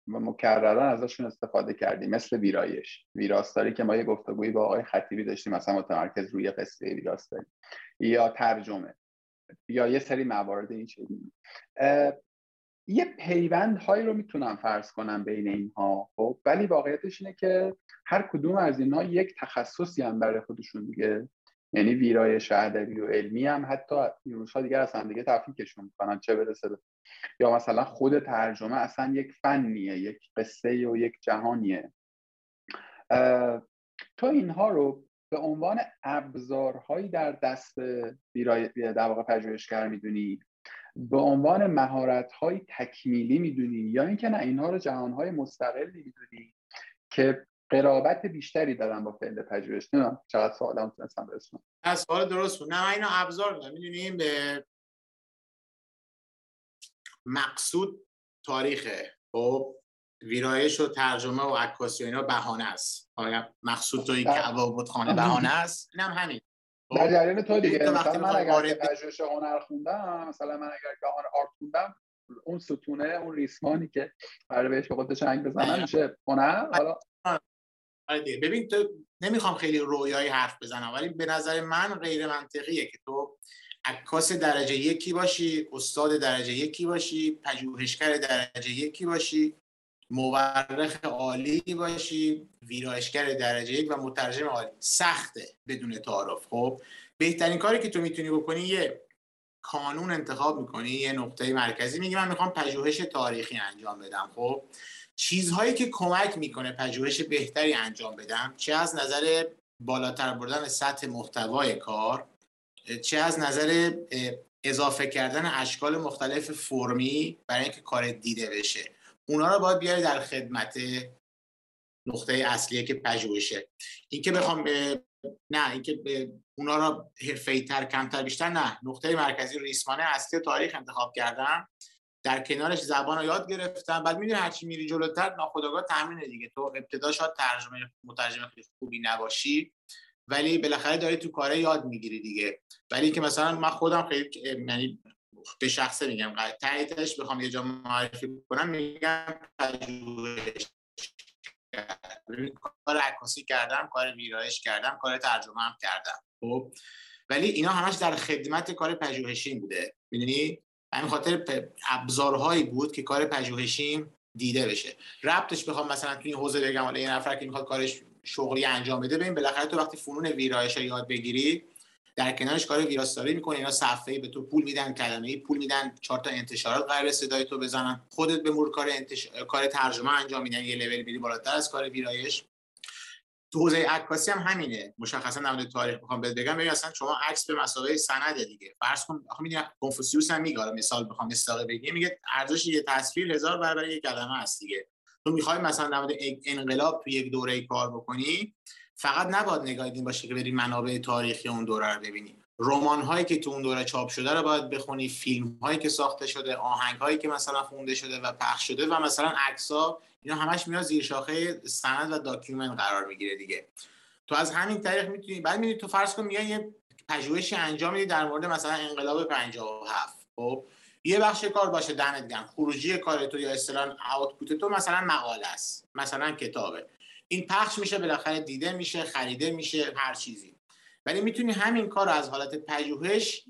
مکررا ازشون استفاده کردی مثل ویرایش. ویراستاری که ما یه گفتگویی با آقای خطیبی داشتیم مثلا متمرکز روی قصه ویراستاری. یا ترجمه. یا یه سری موارد این چنینی یه پیوند هایی رو می‌تونم فرض کنم بین اینها خب؟ ولی واقعیتش اینه که هر کدوم از اینها یک تخصصی هم برای خودشون دیگه. یعنی ویرایش ادبی و علمی هم حتی ها دیگه اصلا دیگه تفکیکشون می‌کنن چه برسه یا مثلا خود ترجمه اصلا یک فنیه یک قصه و یک جهانیه. تو اینها رو به عنوان ابزارهایی در دست ویرای در واقع پژوهشگر می‌دونی؟ به عنوان مهارت های تکمیلی می‌دونی؟ یا اینکه نه اینها رو جهان های مستقلی می‌دونی که قرابت بیشتری دارن با فعل پژوهش. نه چقدر سوالم تونستم برسونم. از سوال درست بود. نه اینا ابزار دارم می‌دونیم به مقصود تاریخه. خب ویرایش و ترجمه و عکاسی و اینا بهانه است. مقصود توی که خانه بهانه است اینم همین. خب؟ در جریان تو دیگه. مثلا من اگر پژوهش هنر خوندم مثلا من اگر که آرت خوندم اون ستونه اون ریسمانی که برای بهش به خودش چنگ بزنن میشه هنر؟ حالا آره. ببین تو نمی‌خوام خیلی رویایی حرف بزنم ولی به نظر من غیر منطقیه که تو عکاس درجه یکی باشی استاد درجه یکی باشی پژوهشگر درجه یکی باشی مورخ عالی باشی ویرایشگر درجه یک و مترجم عالی. سخته بدون تعارف. خب بهترین کاری که تو می‌تونی بکنی یه کانون انتخاب می‌کنی یه نقطه مرکزی. میگی من می‌خوام پژوهش تاریخی انجام بدم. خب چیزهایی که کمک می‌کنه پژوهش بهتری انجام بدم چه از نظر بالاتر بردن سطح محتوای کار چه از نظر اضافه کردن اشکال مختلف فرمی برای اینکه کار دیده بشه. اونا رو باید بیاری در خدمت نقطه اصلیه که پژوهشه. اینکه بخوام به نه اینکه به اونا رو حرفه‌ای‌تر کمتر بیشتر نه. نقطه مرکزی ریسمانه اصلی تاریخ انتخاب کردم. در کنارش زبان رو یاد گرفتم. بعد می‌دونی هرچی میری جلوتر ناخودآگاه تامینه دیگه. تو ابتدا شاید ترجمه مترجم خیلی خوبی نباشی ولی بالاخره داری تو کاره یاد می‌گیری دیگه. ولی که مثلا من خودم خیلی یعنی به شخصه میگم تاییدش بخوام یه جا معرفی کنم میگم کار عکاسی کردم کار ویرایش کردم کار ترجمه هم کردم. خب؟ ولی اینا همش در خدمت کار پژوهشی بوده. می‌دونی؟ همین خاطر ابزارهایی بود که کار پژوهشیم دیده بشه. ربطش بخوام مثلا توی این حوزه بگم یه نفر که می‌خواد کارش شغلی انجام بده ببین بالاخره تو وقتی فنون ویرایش یاد بگیری در کنارش کار ویراستاری می‌کنی. اینا صفحه به تو پول میدن کلمه پول میدن چهار تا انتشارات قرار صدای تو بزنن. خودت به مرور کار انتش... کار ترجمه انجام میدن یه لول میری بالاتر از کار ویرایش. تو حوزه عکاسی هم همینه. مشخصا در تاریخ می‌خوام بهت بگم. ببین اصلا شما عکس به مسابقه سند دیگه. فرض کن آخه می‌دونی کنفوسیوس هم میگه مثال بخوام استاقه بگیم. میگه ارزش یه تصویر هزار برابر یک کلمه است دیگه. تو می‌خوای مثلا مورد انقلاب تو یک دوره کار بکنی فقط نباید نگاه این باشه که بری منابع تاریخی اون دوره رو ببینی. رمان هایی که تو اون دوره چاپ شده رو باید بخونی فیلم هایی که ساخته شده آهنگ هایی که مثلا خونده شده و پخش شده و مثلا عکس ها اینا همش میاد زیر شاخه سند و document قرار می‌گیره دیگه. تو از همین طریق می‌تونی بعد می‌تونی تو فرض کن میای یه پژوهشی انجام میدی در مورد مثلا انقلاب 57 خب؟ یه بخش کار باشه دمت گرم. خروجی کار تو یا اصطلاحاً آوتپوت تو مثلا مقاله است مثلا کتابه. این پخش میشه بالاخره دیده میشه خریده میشه هر چیزی. ولی می‌تونی همین کار رو از حالت پژوهش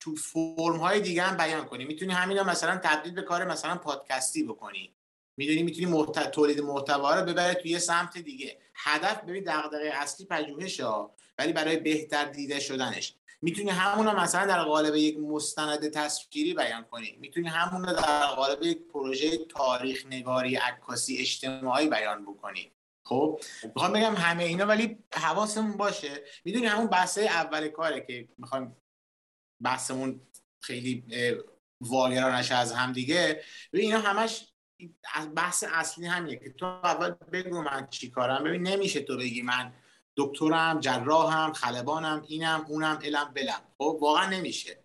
تو فرم های دیگه هم بیان کنی. می‌تونی همین مثلا تبدیل به کار مثلا پادکستی بکنی. می‌دونی می‌تونی محت... تولید محتوا رو ببره توی یه سمت دیگه. هدف ببین دغدغه اصلی پژوهش ها ولی برای بهتر دیده شدنش. می‌تونی همون رو مثلا در قالب یک مستند تصویری بیان کنی. می‌تونی همون رو در قالب یک پروژه تاریخ نگاری عکاسی اجتماعی بیان بکنی. خب؟ می‌خوام بگم همه اینا ولی حواسمون باشه. می‌دونی همون بحثه اول کاره که می‌خوایم بحثمون خیلی والیرا نشه از هم دیگه. اینا همش بحث اصلی همینه که تو اول بگو من چی کارم. ببین نمیشه تو بگی من دکترم جراحم خلبانم اینم اونم علم بلم. خب واقعا نمیشه.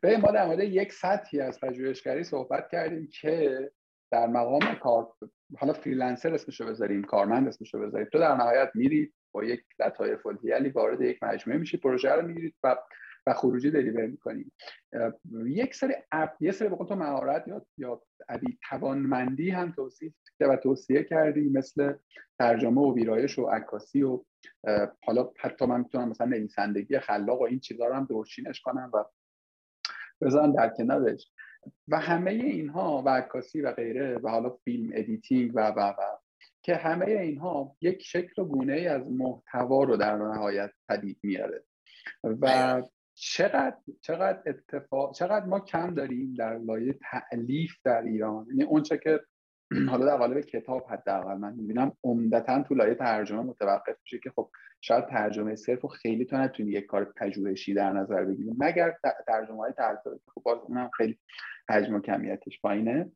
به ما در مورد یک سطحی از پژوهشگری صحبت کردیم که در مقام کار حالا freelancer اسمشو بذاریم کارمند اسمشو بذاریم. تو در نهایت میرید با یک لطایف الحیلی وارد یک مجموعه میشی پروژه رو می‌گیرید و و خروجی deliver می‌کنیم یک سری اپ یه سری تو مهارت یا یا توانمندی هم توصیف و توصیه کردیم مثل ترجمه و ویرایش و عکاسی و حالا حتی من می‌تونم مثلا نویسندگی خلاق و این چیزها رو هم دورچینش کنم و بذارم در کنارش. و همه اینها و عکاسی و غیره و حالا film editing و و و که همه اینها یک شکل و گونه ای از محتوا رو در نهایت پدید میاره و چقدر چقدر اتفاق چقدر ما کم داریم در لایه تعلیف در ایران؟ یعنی اونچه که (clears throat) حالا در قالب کتاب حداقل من می‌بینم عمدتا تو لایه ترجمه متوقف میشه که خب شاید ترجمه صرف و خیلی تو نتونی یک کار پژوهشی در نظر بگیری. مگر ترجمه های که خب باز اونم خیلی حجم و کمیتش پایینه.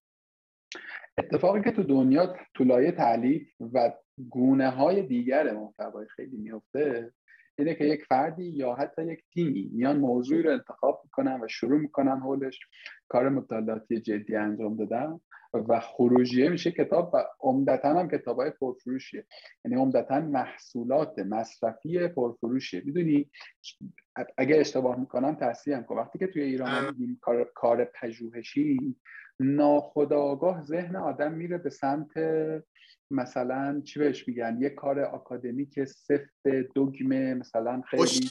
اتفاقی که تو دنیا تو لایه تعلیف و گونه های دیگر محتوای خیلی میفته اینه که یک فردی یا حتی یک تیمی میان موضوعی رو انتخاب می‌کنن و شروع می‌کنن حولش. کار مطالعاتی جدی انجام دادن و خروجیه میشه کتاب و عمدتا هم کتاب های پرفروشیه یعنی عمدتا محصولات مصرفی پرفروشیه می‌دونی اگر اشتباه می‌کنم تصحیح کن وقتی که توی ایران میگیم کار کار پژوهشی ناخداگاه ذهن آدم میره به سمت مثلا چی بهش میگن؟ یه کار آکادمیک سفت دوگمه مثلا خیلی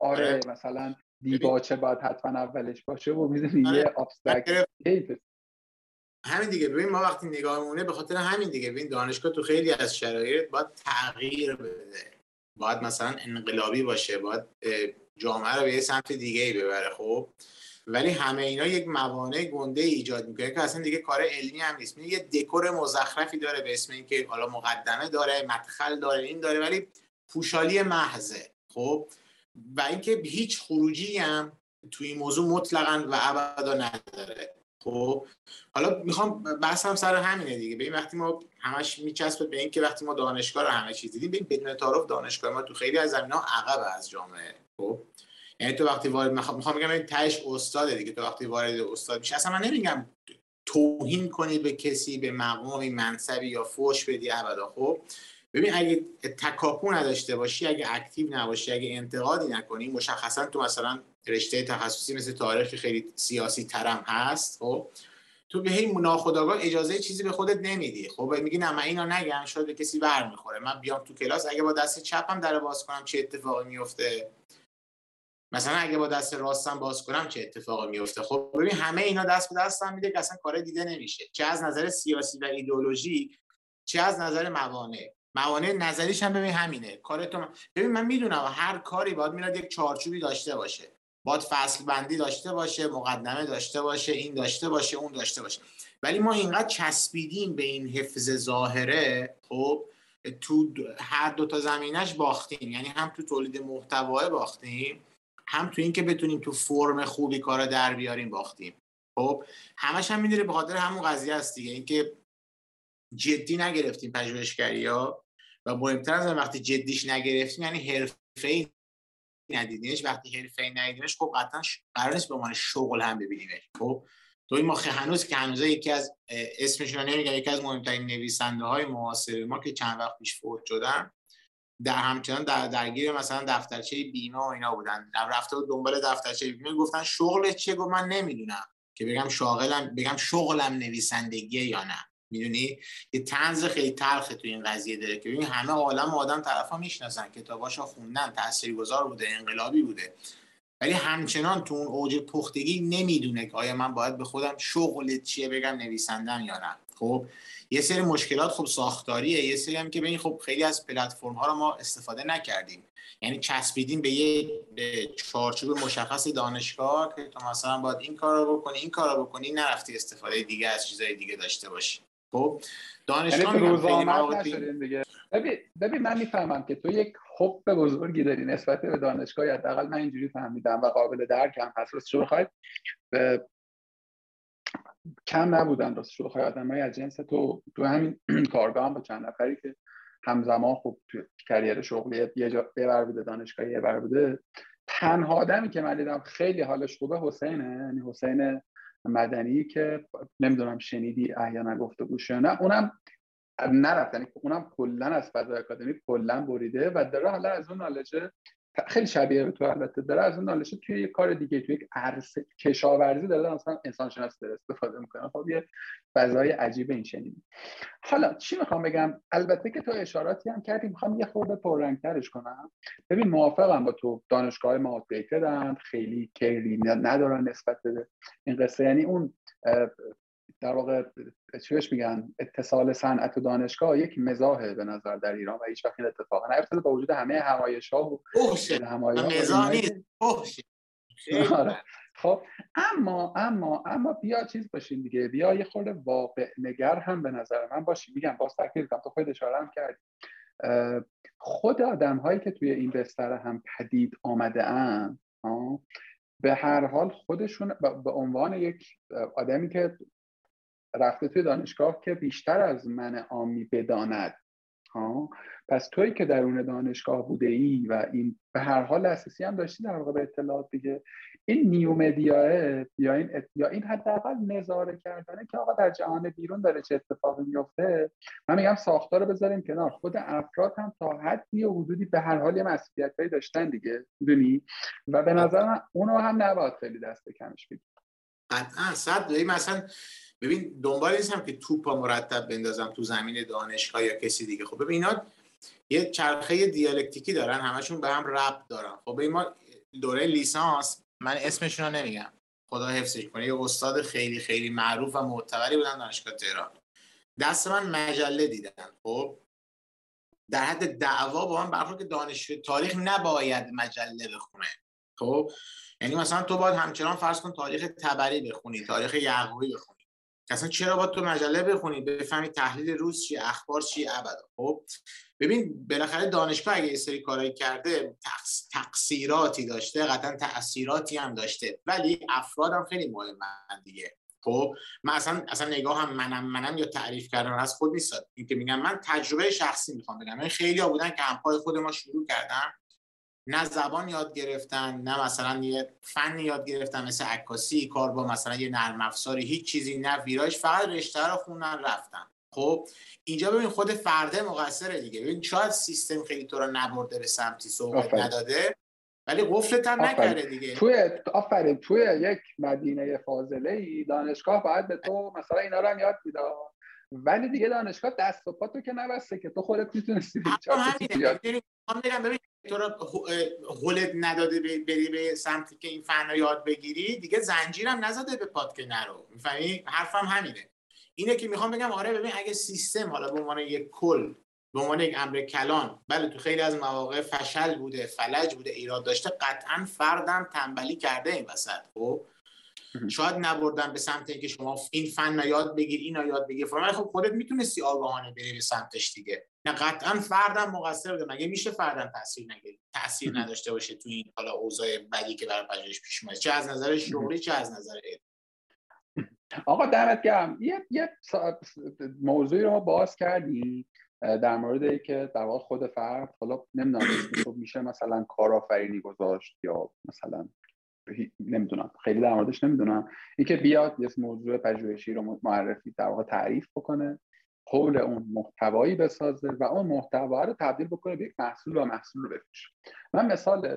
آره, آره. مثلا دیباچه باید حتما اولش باشه و می‌دونی آره. یه ابسترکت همین دیگه. ببین ما وقتی نگاهمونه به خاطر همین دیگه. ببین دانشگاه تو خیلی از شرایط باید تغییر بده. باید مثلا انقلابی باشه باید جامعه رو به یه سمت دیگه ای ببره خب؟ ولی همه اینا یک موانع گنده ایجاد می‌کنه که اصلا دیگه کار علمی هم نیست. یه دکور مزخرفی داره به اسم اینکه حالا مقدمه داره مدخل داره این داره ولی پوشالی محضه خب؟ و اینکه هیچ خروجی هم توی این موضوع مطلقا و ابدا نداره. خب حالا می‌خوام بحثم سر همینه دیگه. به این وقتی ما همش میچسبه به اینکه وقتی ما دانشگاه رو همه چیز دیدیم ببین بدون تعارف دانشگاه ما تو خیلی از زمینه عقب از جامعه. خب یعنی تو وقتی وارد می‌خوام بگم این تهش استاده دیگه تو وقتی وارد استاد میشه اصلا من نمیگم توهین کنی به کسی به مقامی منصبی یا فوش بدی ابدا. خب ببین اگه تکاپو نداشته باشی اگه اکتیو نباشی اگه انتقادی نکنی مشخصا تو مثلا رشته تخصصی مثل تاریخ خیلی سیاسی ترم هست خب؟ تو به هی ناخودآگاه اجازه چیزی به خودت نمیدی. خب میگی نه من اینو نگم شاید به کسی بر می‌خوره من بیام تو کلاس اگه با دست چپم در باز کنم چه اتفاقی میفته مثلا اگه با دست راستم باز کنم چه اتفاقی میفته خب ببین همه اینا دست به دستم میده که اصلا کار دیده نمیشه. چه از نظر سیاسی و ایدئولوژی چه از نظر موانع. موانع نظریش هم ببین همینه. کار تو ببین من می‌دونم هر کاری باید میاد یک چارچوبی داشته باشه. باید فصل بندی داشته باشه مقدمه داشته باشه این داشته باشه اون داشته باشه. ولی ما اینقدر چسبیدیم به این حفظ ظاهره خب تو هر دو تا زمینش باختیم. یعنی هم تو تولید محتوا باختیم هم تو اینکه بتونیم تو فرم خوبی کارا در بیاریم باختیم. خب همش هم می‌دونی به خاطر همون قضیه است دیگه. اینکه جدی نگرفتیم پژوهشگری ها و مهمتر از وقتی جدیش نگرفتیم یعنی حرفه ندیدینش وقتی حرفه ندیدینش خب قطعا قرار نیست به عنوان شغل هم ببینیمش خب؟ تو این ما هنوز که هنوز یکی از اسمشون رو نمیگم یکی از مهمترین نویسنده های معاصر ما که چند وقت پیش فوت شدن در همچنان در درگیر مثلا دفترچه بیمه و اینا بودن. رفته و دنبال دفترچه بیمه گفتن شغل چیه؟ گفت من نمی‌دونم که بگم شاغلم بگم شغلم نویسندگیه یا نه. می‌دونی؟ یه تنز خیلی تلخه تو این قضیه داره که ببین همه عالم آدم طرفا می‌شناسن کتاباشو خوندن تاثیرگذار بوده انقلابی بوده. ولی همچنان تو اون اوج پختگی نمی‌دونه که آیا من باید به خودم شغل چیه بگم نویسندم یا نه. خب یه سری مشکلات خب ساختاریه. یه سری هم که ببین خب خیلی از پلتفرم ها رو ما استفاده نکردیم. یعنی چسبیدیم به یه چارچوب مشخص دانشگاه که تو مثلا باید این کار رو بکنی این کار رو بکنی نرفتی استفاده دیگه از چیزای دیگه داشته باشی. خب دانشگاه یعنی دیگه. ببین ببین من می‌فهمم که تو یک حب بزرگی داری نسبت به دانشگاه حداقل من اینجوری فهمیدم و قابل درکم هست. شروع خواهید. کم نبودن راست شروع خواهید. آدم از جنس تو تو همین (clears throat) کارگاه هم با چند نفری که همزمان خب تو کریر شغلی یه جا ببر بوده دانشگاه یه بر بوده. تنها آدمی که من دیدم خیلی حالش خوبه حسینه. یعنی حسین مدنی که نمی‌دونم شنیدی احیانا گفته گوش نه اونم نرفت یعنی اونم کلا از فضای اکادمی کلا بریده و داره حالا از اون نالجه خیلی شبیه به تو البته. داره از اون نالشه توی یه کار دیگه توی یک عرصه کشاورزی داره مثلا انسان شناسی داره استفاده می‌کنه. خب یه فضای عجیب این شنیدی حالا چی می‌خوام بگم؟ البته که تو اشاراتی هم کردی می‌خوام یه خورده پررنگترش کنم. ببین موافقم با تو دانشگاه ما خیلی کیری ندارن نسبت به این قصه. یعنی اون در واقع چیش میگن؟ اتصال صنعت و دانشگاه یک مزاحه به نظر در ایران و هیچ وقت این اتفاق نیفتاده با وجود همه همایش ها و آره. خب اما اما اما بیا چیز باشین دیگه. بیا یه خورده واقع نگر هم به نظر من باشی میگم باز تکلیف کنم تو خود اشاره هم کردی. خود آدم هایی که توی این بستر هم پدید آمده ان به هر حال خودشون به عنوان یک آدمی که رفته توی دانشگاه که بیشتر از من عامی بداند. ها؟ پس توی که درون دانشگاه بوده ای و این به هر حال اساسی هم داشتی در واقع به اطلاعات دیگه این نیو مدیاه یا این یا این حداقل نظاره کردنه که آقا در جهان بیرون داره چه اتفاقی میفته من میگم ساختار رو بذاریم کنار. خود افراد هم تا حدی و حدودی به هر حال یه مسئولیتایی داشتن دیگه می‌دونی؟ و به نظر من اونو هم نباید خیلی دست کمش بگیر قطعا صد مثلا ببین دنبال نیستم که توپا مرتب بندازم تو زمین دانشگاه یا کسی دیگه. خب ببین اینا یه چرخه دیالکتیکی دارن همشون به هم ربط دارن. خب ما دوره لیسانس من اسمشون رو نمیگم. خدا حفظش کنه. یه استاد خیلی خیلی معروف و معتبری بودن دانشگاه تهران. دست من مجله دیدن. خب در حد دعوا با من برخورد که دانشجو تاریخ نباید مجله بخونه. خب یعنی مثلا تو باید همچنان فرض کن تاریخ تبری بخونی تاریخ یعقوبی بخونی. اصلا چرا باید تو مجله بخونی؟ بفهمی تحلیل روز چی اخبار چی ابدا. خب ببین بالاخره دانشگاه اگه یه سری کارایی کرده تقصیراتی داشته قطعا تاثیراتی هم داشته. ولی افرادم خیلی مهمن دیگه. خب من اصلا اصلا نگاه هم منم منم یا تعریف کردن از خود نیست. این که میگم من تجربه شخصی می‌خوام بگم. یعنی خیلی ها بودن که همپای خود ما شروع کردن نه زبان یاد گرفتن نه مثلا یه فن یاد گرفتن مثل عکاسی کار با مثلا یه نرم افزاری هیچ چیزی نه ویرایش فقط رشته رو خوندن رفتن. خب اینجا ببین خود فرده مقصره دیگه. ببین شاید سیستم خیلی تو رو نبرده به سمتی صحبت نداده ولی قفلت هم نکرده دیگه. توی آفرین. توی یک مدینه فاضله ای دانشگاه باید به تو مثلا اینا رو هم یاد میده ولی دیگه دانشگاه دست و پاتو که نبسته که تو خودت می‌تونستی ببین تو رو هولت نداده بری به سمتی که این فن یاد بگیری دیگه زنجیرم نزده به پات که نرو. می‌فهمی؟ حرفم همینه. اینه که می‌خوام بگم آره ببین اگه سیستم حالا به عنوان یک کل به عنوان یک امر کلان بله تو خیلی از مواقع فشل بوده فلج بوده ایراد داشته قطعا فردم تنبلی کرده این وسط خب؟ شاید نبردن به سمت اینکه شما این فن یاد بگیر این یاد بگیر. فرمان خب خودت می‌تونستی آگاهانه بری به سمتش دیگه. نه قطعا فردم مقصر بوده مگه میشه فردم تاثیر نگیره تاثیر نداشته باشه تو این حالا اوضاع بدی که برای پژوهش پیش اومده؟ چه از نظر شغلی چه از نظر آقا دمت گرم. یه یه موضوعی رو ما باز کردیم در مورد ای که در واقع خود فرد حالا نمی‌دونم میشه مثلا کارآفرینی گذاشت یا مثلا نمی‌دونم. خیلی در موردش نمی‌دونم. اینکه بیاد یه موضوع پژوهشی رو معرفی در واقع تعریف بکنه حول اون محتوایی بسازه و اون محتوا رو تبدیل بکنه به یک محصول و محصول رو بفروشه. من مثال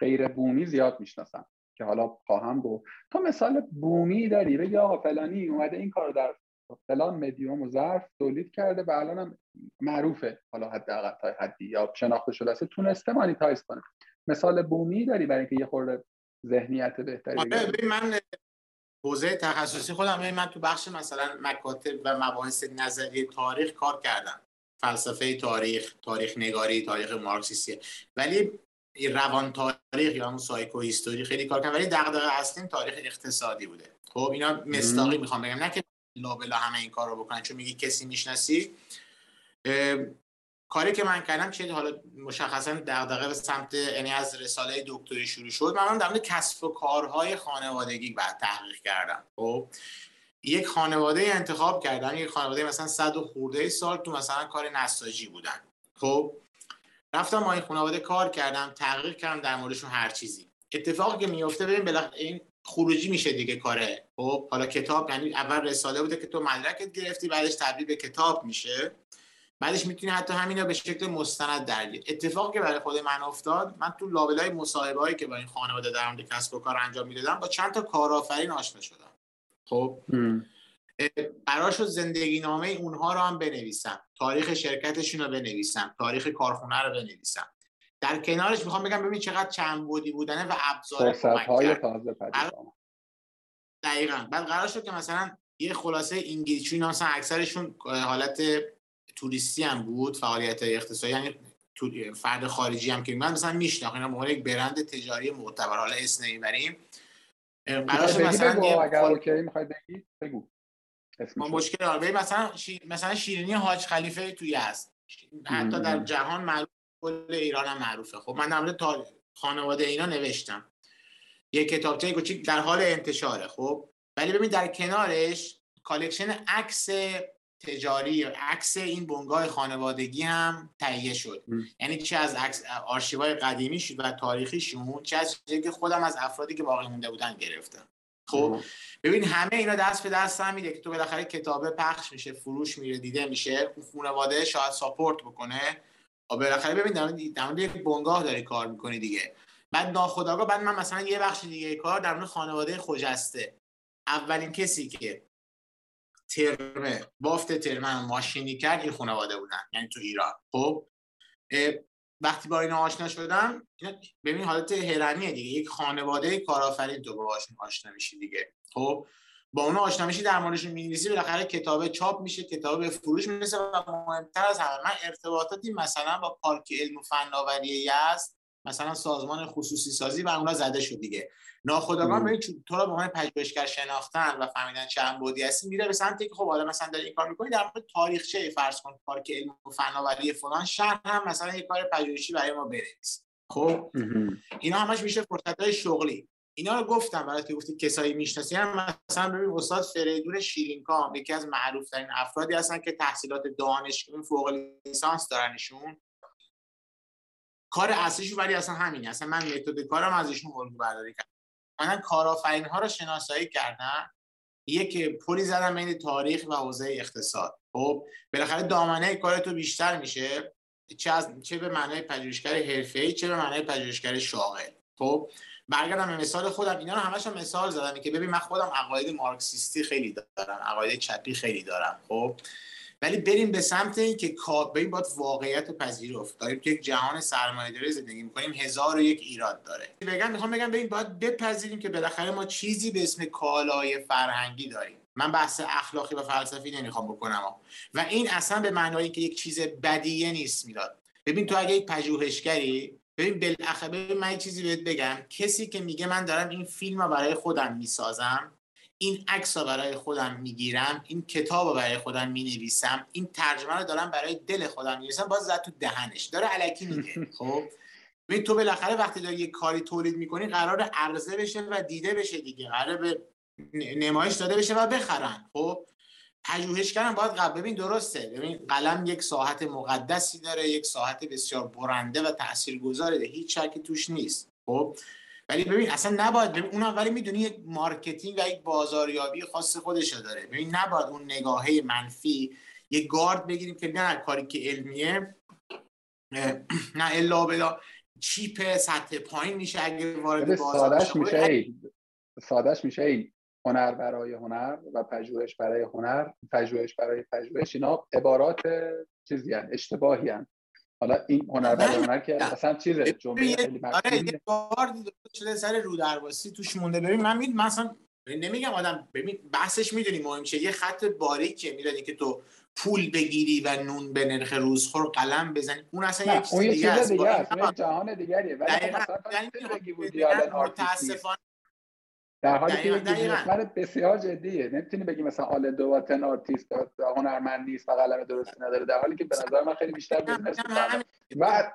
غیر بومی زیاد می‌شناسم که حالا خواهم گفت. تو مثال بومی داری بگی آقا فلانی اومده این کار در فلان مدیوم و ظرف تولید کرده و الان هم معروفه. حالا حداقل تا حدی یا شناخته شده است تونسته مانیتایز کنه. مثال بومی داری برای اینکه یه خورده ذهنیت بهتری آره من حوزه تخصصی خودم من تو بخش مثلا مکاتب و مباحث نظری تاریخ کار کردم. فلسفه تاریخ تاریخ نگاری تاریخ مارکسیستی. ولی روان تاریخ یا همون سایکو هیستوری خیلی کار کردم. ولی دغدغه اصلی تاریخ اقتصادی بوده. خب اینا مستاقی می‌خوام بگم. نه که لابلا همه این کار رو بکنن چون میگی کسی می‌شناسی کاری که من کردم چه حالا مشخصا دغدغه به سمت یعنی از رساله دکتری شروع شد من در کسب و کارهای خانوادگی بعد تحقیق کردم. خب یک خانواده انتخاب کردم یک خانواده مثلا صد و خورده سال تو مثلا کار نساجی بودن. خب رفتم با این خانواده کار کردم تحقیق کردم در موردشون هر چیزی. اتفاقی که میفته ببین بلخ... این خروجی میشه دیگه کاره. خب حالا کتاب یعنی اول رساله بوده که تو مدرکت گرفتی بعدش تبدیل به کتاب میشه. بعدش می‌تونی حتی همینا به شکل مستند درگیر. اتفاقی که برای خود من افتاد من تو لابلای مصاحبه هایی که با این خانواده در مورد کسب و کار انجام می‌دادم با چند تا کارآفرین آشنا شدم. خب؟ قرار شد زندگی نامه اونها رو هم بنویسم. تاریخ شرکتشون رو بنویسم. تاریخ کارخونه رو بنویسم. در کنارش می‌خوام بگم ببین چقدر چند بودی بودنه و ابزار های تازه دقیقا. بعد قرار شد که مثلا یه خلاصه انگلیسی مثلا اکثرشون حالت توریستی هم بود فعالیت اقتصادی یعنی فرد خارجی هم که من مثلا میشناخت اینا یک برند تجاری معتبر حالا اسم نمی‌بریم. قرار مثلا بگو اگر okay می‌خوای بگی بگو. ما مشکل آره مثلا مثلا شیرینی حاج خلیفه توی است. حتی در جهان معروف کل ایران هم معروفه. خب من در مورد خانواده اینا نوشتم. یه کتابچه کوچیک در حال انتشاره خب. ولی ببین در کنارش collection عکس تجاری عکس این بنگاه خانوادگی هم تهیه شد. یعنی چه از عکس آرشیوهای قدیمی و تاریخیشون چه از که خودم از افرادی که باقی مونده بودن گرفتم. خب ببین همه اینا دست به دست هم میده که تو بالاخره کتابه پخش میشه فروش میره دیده میشه خانواده شاید ساپورت بکنه. و بالاخره ببین در مورد یک بنگاه داری کار می‌کنی دیگه. بعد ناخداگاه بعد من مثلا یه بخش دیگه کار در مورد خانواده خجسته اولین کسی که ترمه بافت ترمه ماشینی کرد این خانواده بودن یعنی تو ایران. خب؟ وقتی با اینا آشنا شدم ببین حالت هرنیه دیگه. یک خانواده کارآفرین تو باهاشون آشنا میشی دیگه. خب؟ با اون آشنا میشی در موردشون می‌نویسی بالاخره کتاب چاپ میشه کتاب به فروش می‌رسه و مهمتر از همه من ارتباطاتی مثلا با پارک علم و فناوری است مثلا سازمان خصوصی سازی و اونا زده شد دیگه. ناخودآگاه ببین تو رو به عنوان پژوهشگر شناختن و فهمیدن چند بودی هستی میره به سمتی که خب حالا مثلا داری این کار می‌کنی در مورد تاریخچه فرض کن پارک علم و فناوری فلان شهر هم مثلا یک کار پژوهشی برای ما بنویس. خب؟ اینا همش میشه فرصت های شغلی. اینا رو گفتم برای که گفتی کسایی می‌شناسی هم مثلا ببین استاد فریدون شیرینکام یکی از معروف ترین افرادی هستن که تحصیلات دانشگاهی فوق لیسانس دارنشون. کار اصلیشون ولی اصلا همینه. اصلا من متد کارم از ایشون الگو برداری کردم. من کارآفرین ها رو شناسایی کردن یک پلی زدن بین تاریخ و حوزه اقتصاد. خب بالاخره دامنه کار تو بیشتر میشه. چه, از... چه به معنای پژوهشگر حرفه‌ای چه به معنای پژوهشگر شاغل. خب برگردم به مثال خودم. اینا رو همش مثال زدم که ببین من خودم عقاید مارکسیستی خیلی دارم عقاید چپی خیلی دارم. خب ولی بریم به سمت این که این باید واقعیت پذیرفت. داریم که یک جهان سرمایه‌داری زندگی می‌کنیم هزار و یک ایراد داره. بگم می‌خوام بگم ببین باید بپذیریم که بالاخره ما چیزی به اسم کالای فرهنگی داریم. من بحث اخلاقی و فلسفی نمی‌خوام بکنم و این اصلا به معنایی که یک چیز بدیه نیست می‌داد ببین تو اگه یک پژوهشگری ببین بالاخره من چیزی بهت بگم. کسی که میگه من دارم این فیلم رو برای خودم می‌سازم این عکس رو برای خودم می‌گیرم این کتاب رو برای خودم می‌نویسم این ترجمه رو دارم برای دل خودم می‌نویسم باز زد تو دهنش. داره علکی میگه (laughs) خب؟ ببین تو بالاخره وقتی داری یه کاری تولید می‌کنی قرار عرضه بشه و دیده بشه دیگه قرار به نمایش داده بشه و بخرن خب؟ پژوهشگرم باید قبل ببین درسته ببین قلم یک ساحت مقدسی داره یک ساحت بسیار برنده و تاثیرگذاره هیچ شکی توش نیست خب؟ ولی ببین اصلا نباید ببین اون ولی می‌دونی یک marketing و یک بازاریابی خاص خودش داره ببین نباید اون نگاهه منفی یک گارد بگیریم که نه کاری که علمیه (clears throat) نه الا بلا cheap سطح پایین میشه اگه وارد بازار سادش میشه سادش میشه هنر برای هنر و پژوهش برای هنر پژوهش برای پژوهش اینا عبارات چیزی هن. اشتباهی هن. حالا این هنر برای هنر که اصلا چیزه جمله خیلی آره یه بار شده سر رو درواسی توش مونده. ببین من می مثلا نمیگم آدم ببین بحثش می‌دونی مهم چه یه خط باریکه می‌دونی که تو پول بگیری و نون به نرخ روزخور قلم بزنی اون اصلا یک چیز دیگه است. جهان دیگریه. ولی خب مثلا متاسفانه در حالی که یک بسیار جدیه. نمی‌تونی بگی مثلا آل دواتن آرتیست هنرمند نیست و قلم درستی نداره. در حالی که به نظر من خیلی بیشتر بیزنس باید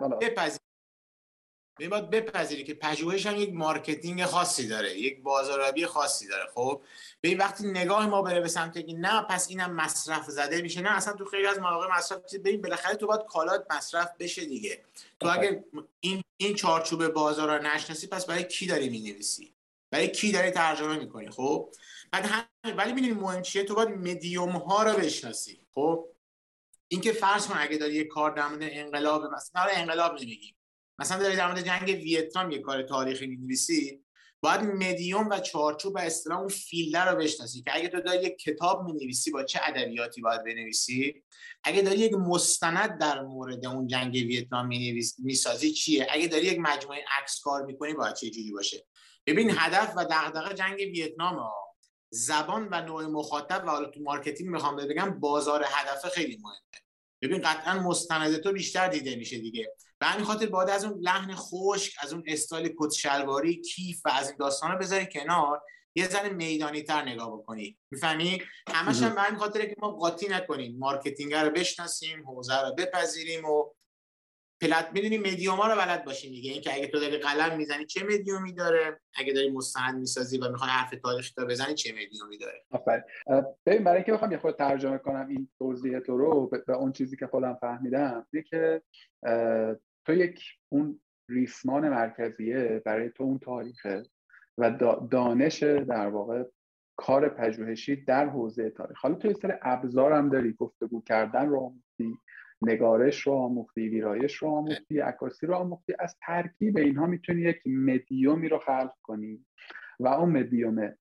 بپذیری. که پژوهش هم یک مارکتینگ خاصی داره یک بازاریابی خاصی داره. خب به این وقتی نگاه ما بره به سمت که نه پس اینم مصرف زده میشه. نه اصلا تو خیلی از مواقع مصرف ببین بالاخره تو باید کالات مصرف بشه دیگه. تو اگه این این چارچوب بازار رو نشناسی پس برای کی داری می‌نویسی؟ برای کی داری ترجمه می‌کنی خب؟ بعد هم... ولی می‌دونی مهم چیه؟ تو باید مدیوم ها رو بشناسی خب؟ اینکه فرض کن اگه داری یه کار در مورد انقلاب مثلا انقلاب نمیگیم مثلا داری در مورد جنگ ویتنام یه کار تاریخی می‌نویسی باید مدیوم و چارچوب و اصطلاح اون فیلده رو بشناسی که اگه تو داری یک کتاب می‌نویسی با چه ادبیاتی باید بنویسی؟ اگه داری یک مستند در مورد اون جنگ ویتنام می‌سازی چیه؟ اگه داری یک مجموعه عکس کار می‌کنی باید چه جوری باشه؟ ببین هدف و دغدغه جنگ ویتنام ها زبان و نوع مخاطب و حالا تو marketing می‌خوام بگم بازار هدف خیلی مهمه. ببین قطعا مستند تو بیشتر دیده میشه دیگه. به همین خاطر باید از اون لحن خشک از اون استایل کت شلواری کیف و از این داستانا بذاری کنار. یه ذره میدانی تر نگاه بکنی. می‌فهمی؟ همش هم به همین خاطره که ما قاطی نکنیم. marketing رو بشناسیم حوزه رو بپذیریم و پلت می‌دونی مدیوما رو بلد باشین دیگه. اینکه اگه تو داری قلم می‌زنی چه مدیومی داره؟ اگه داری مستند می‌سازی و می‌خوای حرف تاریخی تا بزنی چه مدیومی داره؟ آفرین. ببین برای اینکه بخوام یه خود ترجمه کنم این توضیح تو رو به اون چیزی که خودم فهمیدم اینه که تو یک اون ریسمان مرکزیه برای تو اون تاریخه و دانش در واقع کار پژوهشی در حوزه تاریخ. حالا تو یه سر ابزار هم داری گفتگو کردن رو نگارش رو آموختی ویرایش رو آموختی عکاسی رو آموختی. از ترکیب اینها می‌تونی یک مدیومی رو خلق کنی و اون مدیوم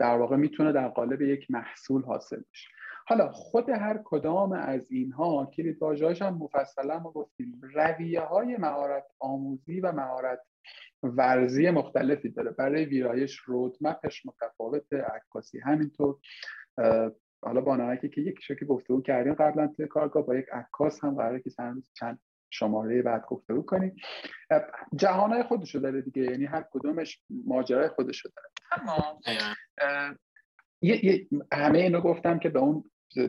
در واقع می‌تونه در قالب یک محصول حاصل بشه. حالا خود هر کدام از اینها کلید واژه‌هاش هم مفصلا ما گفتیم. رویه های مهارت آموزی و مهارت ورزی مختلفی داره. برای ویرایش رودمپش متفاوت عکاسی همینطور. حالا با نمکی که یک شکلی گفتگو کردیم قبلا توی کارگاه با یک عکاس هم قراره که چند چند شماره بعد گفتگو کنیم. جهانهای خودشو داره دیگه یعنی هر کدومش ماجرای خودشو داره. اما همه اینو گفتم که به اون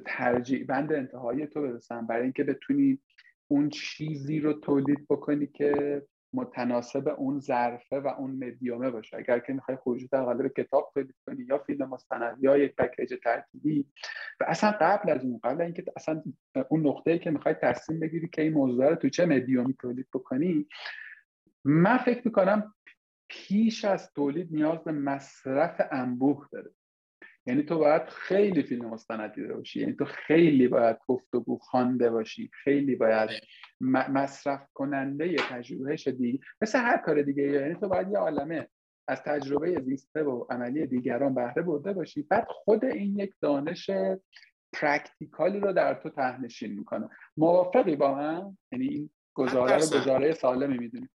ترجیح بند انتهایی تو برسم برای اینکه بتونی اون چیزی رو تولید بکنی که متناسب اون ظرفه و اون مدیومه باشه. اگر که می‌خوای خروجی در قالب کتاب تولید کنی یا فیلم مستند یا یک پکیج ترکیبی و اصلا قبل از اون قبل اینکه اصلا اون نقطه‌ای که می‌خوای تصمیم بگیری که این موضوع رو تو چه مدیومی تولید بکنی من فکر می‌کنم پیش از تولید نیاز به مصرف انبوه داره. یعنی تو باید خیلی فیلم مستند دیده باشی. یعنی تو خیلی باید گفتگو خوانده باشی. خیلی باید مصرف کننده پژوهش دیگه مثل هر کار دیگه یعنی تو باید یه عالمه از تجربه زیسته و عملی دیگران بهره برده باشی. بعد خود این یک دانش پرکتیکالی رو در تو تهنشین می‌کنه. موافقی با من یعنی این گزاره رو گزاره سالمی می‌دونی.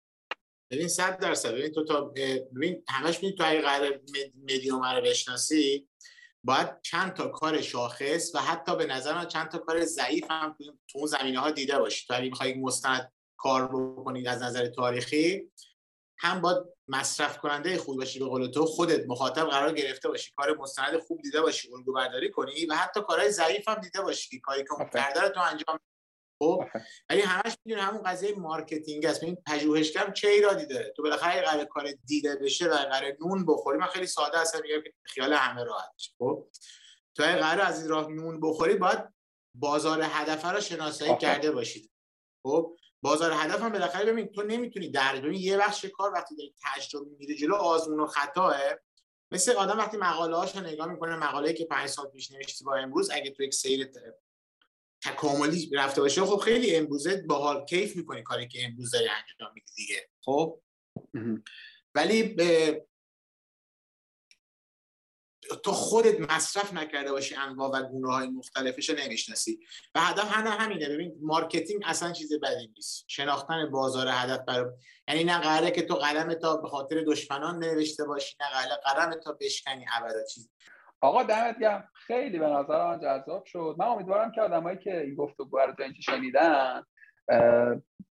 ببین صد درصد. ببین تو تا ببین همش می تو اگه قرار مدیوم رو بشناسی باید چند تا کار شاخص و حتی به نظر من چند تا کار ضعیف هم تو اون زمینه ها دیده باشی. تو اگه می‌خوای مستند کار بکنید از نظر تاریخی هم باید مصرف کننده خوب باشی به قول تو خودت مخاطب قرار گرفته باشی کار مستند خوب دیده باشی الگو برداری کنی و حتی کارهای ضعیف هم دیده باشی کاری که اون کرده تو انجام خب ولی همش می‌دونه همون قضیه marketing است. این پژوهشگر چه ایرادی داره؟ تو بالاخره قرار کار دیده بشه و قرار نون بخوری من خیلی ساده هستم میگم که خیال همه راحت خب تو قرار از این راه نون بخوری باید بازار هدف رو شناسایی کرده باشید. خب بازار هدف هم بالاخره ببین تو نمی‌تونی در ببین یه بخش کار وقتی داری تجربه میره جلو آزمون و خطاه مثل آدم وقتی مقاله هاش نگاه می‌کنه مقاله که 5 سال پیش نوشتی با امروز اگه تو یک سیر تکاملی رفته باشه. خب خیلی امروزه باحال کیف می‌کنی کاری که امروز داری انجام میدی دیگه. خب؟ ولی به تو خودت مصرف نکرده باشی انواع و گونه های مختلفش رو نمی‌شناسی. و هدف هم همینه. ببین marketing اصلا چیز بدی نیست. شناختن بازار هدف برای یعنی نه قراره که تو قلم تا به خاطر دشمنان نوشته باشی نه قراره قلم تا بشکنی ابدا چیز. آقا دمت گرم. خیلی به نظر من جذاب شد. من امیدوارم که آدمایی که این گفتگو رو تا اینجا شنیدن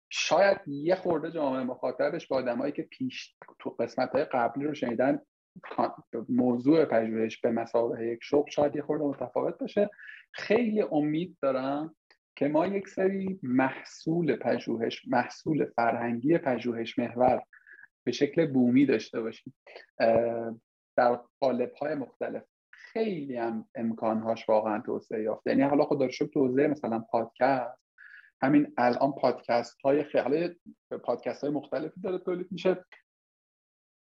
شاید یه خورده جامعه مخاطبش با آدمایی که پیش تو قسمت های قبلی رو شنیدن موضوع پژوهش به مسابقه یک شغل شاید یه خورده متفاوت باشه. خیلی امید دارم که ما یک سری محصول پژوهش محصول فرهنگی پژوهش محور به شکل بومی داشته باشیم. در قالب های مختلف. خیلی هم امکانهاش واقعا توسعه یافته. یعنی حالا خدا رو توسعه مثلا پادکست. همین الان پادکست های خیلی پادکست های مختلفی داره تولید میشه.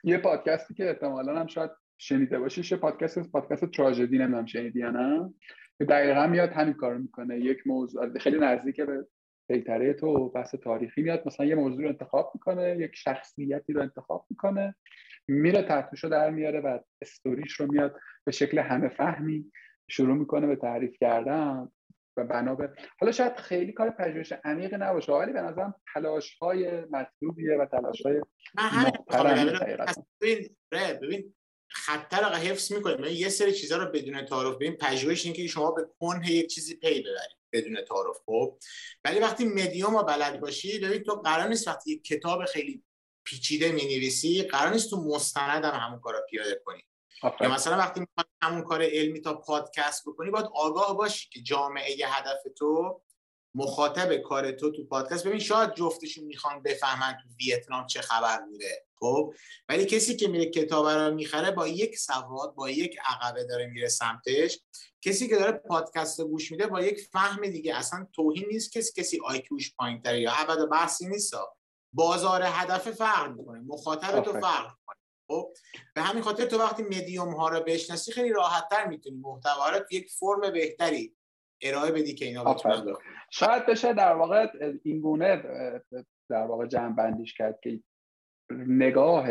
یه پادکستی که احتمالا هم شاید شنیده باشی یه پادکست پادکست تراژدی نمی‌دونم شنیدی یا نه. دقیقا میاد همین کارو می‌کنه. یک موضوع خیلی نزدیک به پیتره تو بحث تاریخی میاد مثلا یه موضوع رو انتخاب می‌کنه یک شخصیتی رو انتخاب می‌کنه میره تحتوشو در میاره و استوریش رو میاد به شکل همه فهمی شروع می‌کنه به تعریف کردن و بنا به حالا شاید خیلی کار پژوهش عمیقی نباشه ولی به نظرم تلاش های مطلوبیه و تلاش های ببین ببین خطر رو حفظ می‌کنیم. یه سری چیزها رو بدون تعارف ببین پژوهش اینکه شما به کنه یک چیزی پی ببرید. بدون تعارف. خب ولی وقتی مدیوم رو بلد باشی ببین تو قرار نیست وقتی یک کتاب خیلی پیچیده می نویسی قرار نیست تو مستند هم همون کار رو پیاده کنی. یا مثلا وقتی می‌خوای همون کار علمی تا پادکست بکنی باید آگاه باشی که جامعه هدف تو مخاطب کار تو تو پادکست. ببین شاید جفتشون می‌خوان بفهمن تو ویتنام چه خبر بوده. خب. ولی کسی که میره کتاب رو می‌خره با یک سواد با یک عقبه داره میره سمتش. کسی که داره پادکست رو گوش میده با یک فهم دیگه. اصلا توهین نیست کسی کسی آیکیوش پایین یا ابدا بحثی نیست. بازار هدف فرق می‌کنه. مخاطب تو فرق می‌کنه. خب. به همین خاطر تو وقتی مدیوم ها رو بشناسی خیلی راحت تر می‌تونی محتوا رو یک فرم بهتری ارائه بدی که اینا بتونن شاید بشه در واقع این گونه در واقع جمع بندیش کرد که نگاه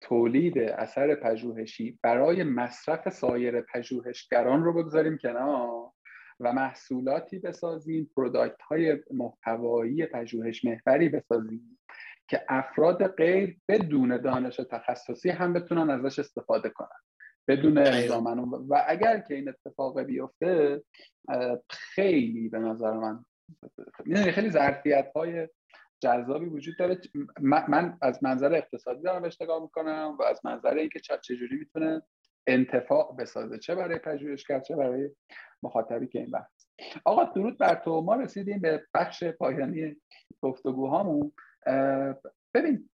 تولید اثر پژوهشی برای مصرف سایر پژوهشگران رو بگذاریم کنار و محصولاتی بسازیم پروداکت های محتوایی پژوهش محوری بسازیم که افراد غیر بدون دانش تخصصی هم بتونن ازش استفاده کنن. بدون الزامن و اگر که این اتفاق بیفته خیلی به نظر من می‌دونی خیلی ظرفیت های جذابی وجود داره. من از منظر اقتصادی دارم بهش نگاه می‌کنم و از منظر اینکه چجوری می‌تونه انتفاع بسازه چه برای پژوهشگر چه برای مخاطبی که این بحث. آقا درود بر تو. ما رسیدیم به بخش پایانی گفتگوهامون ببین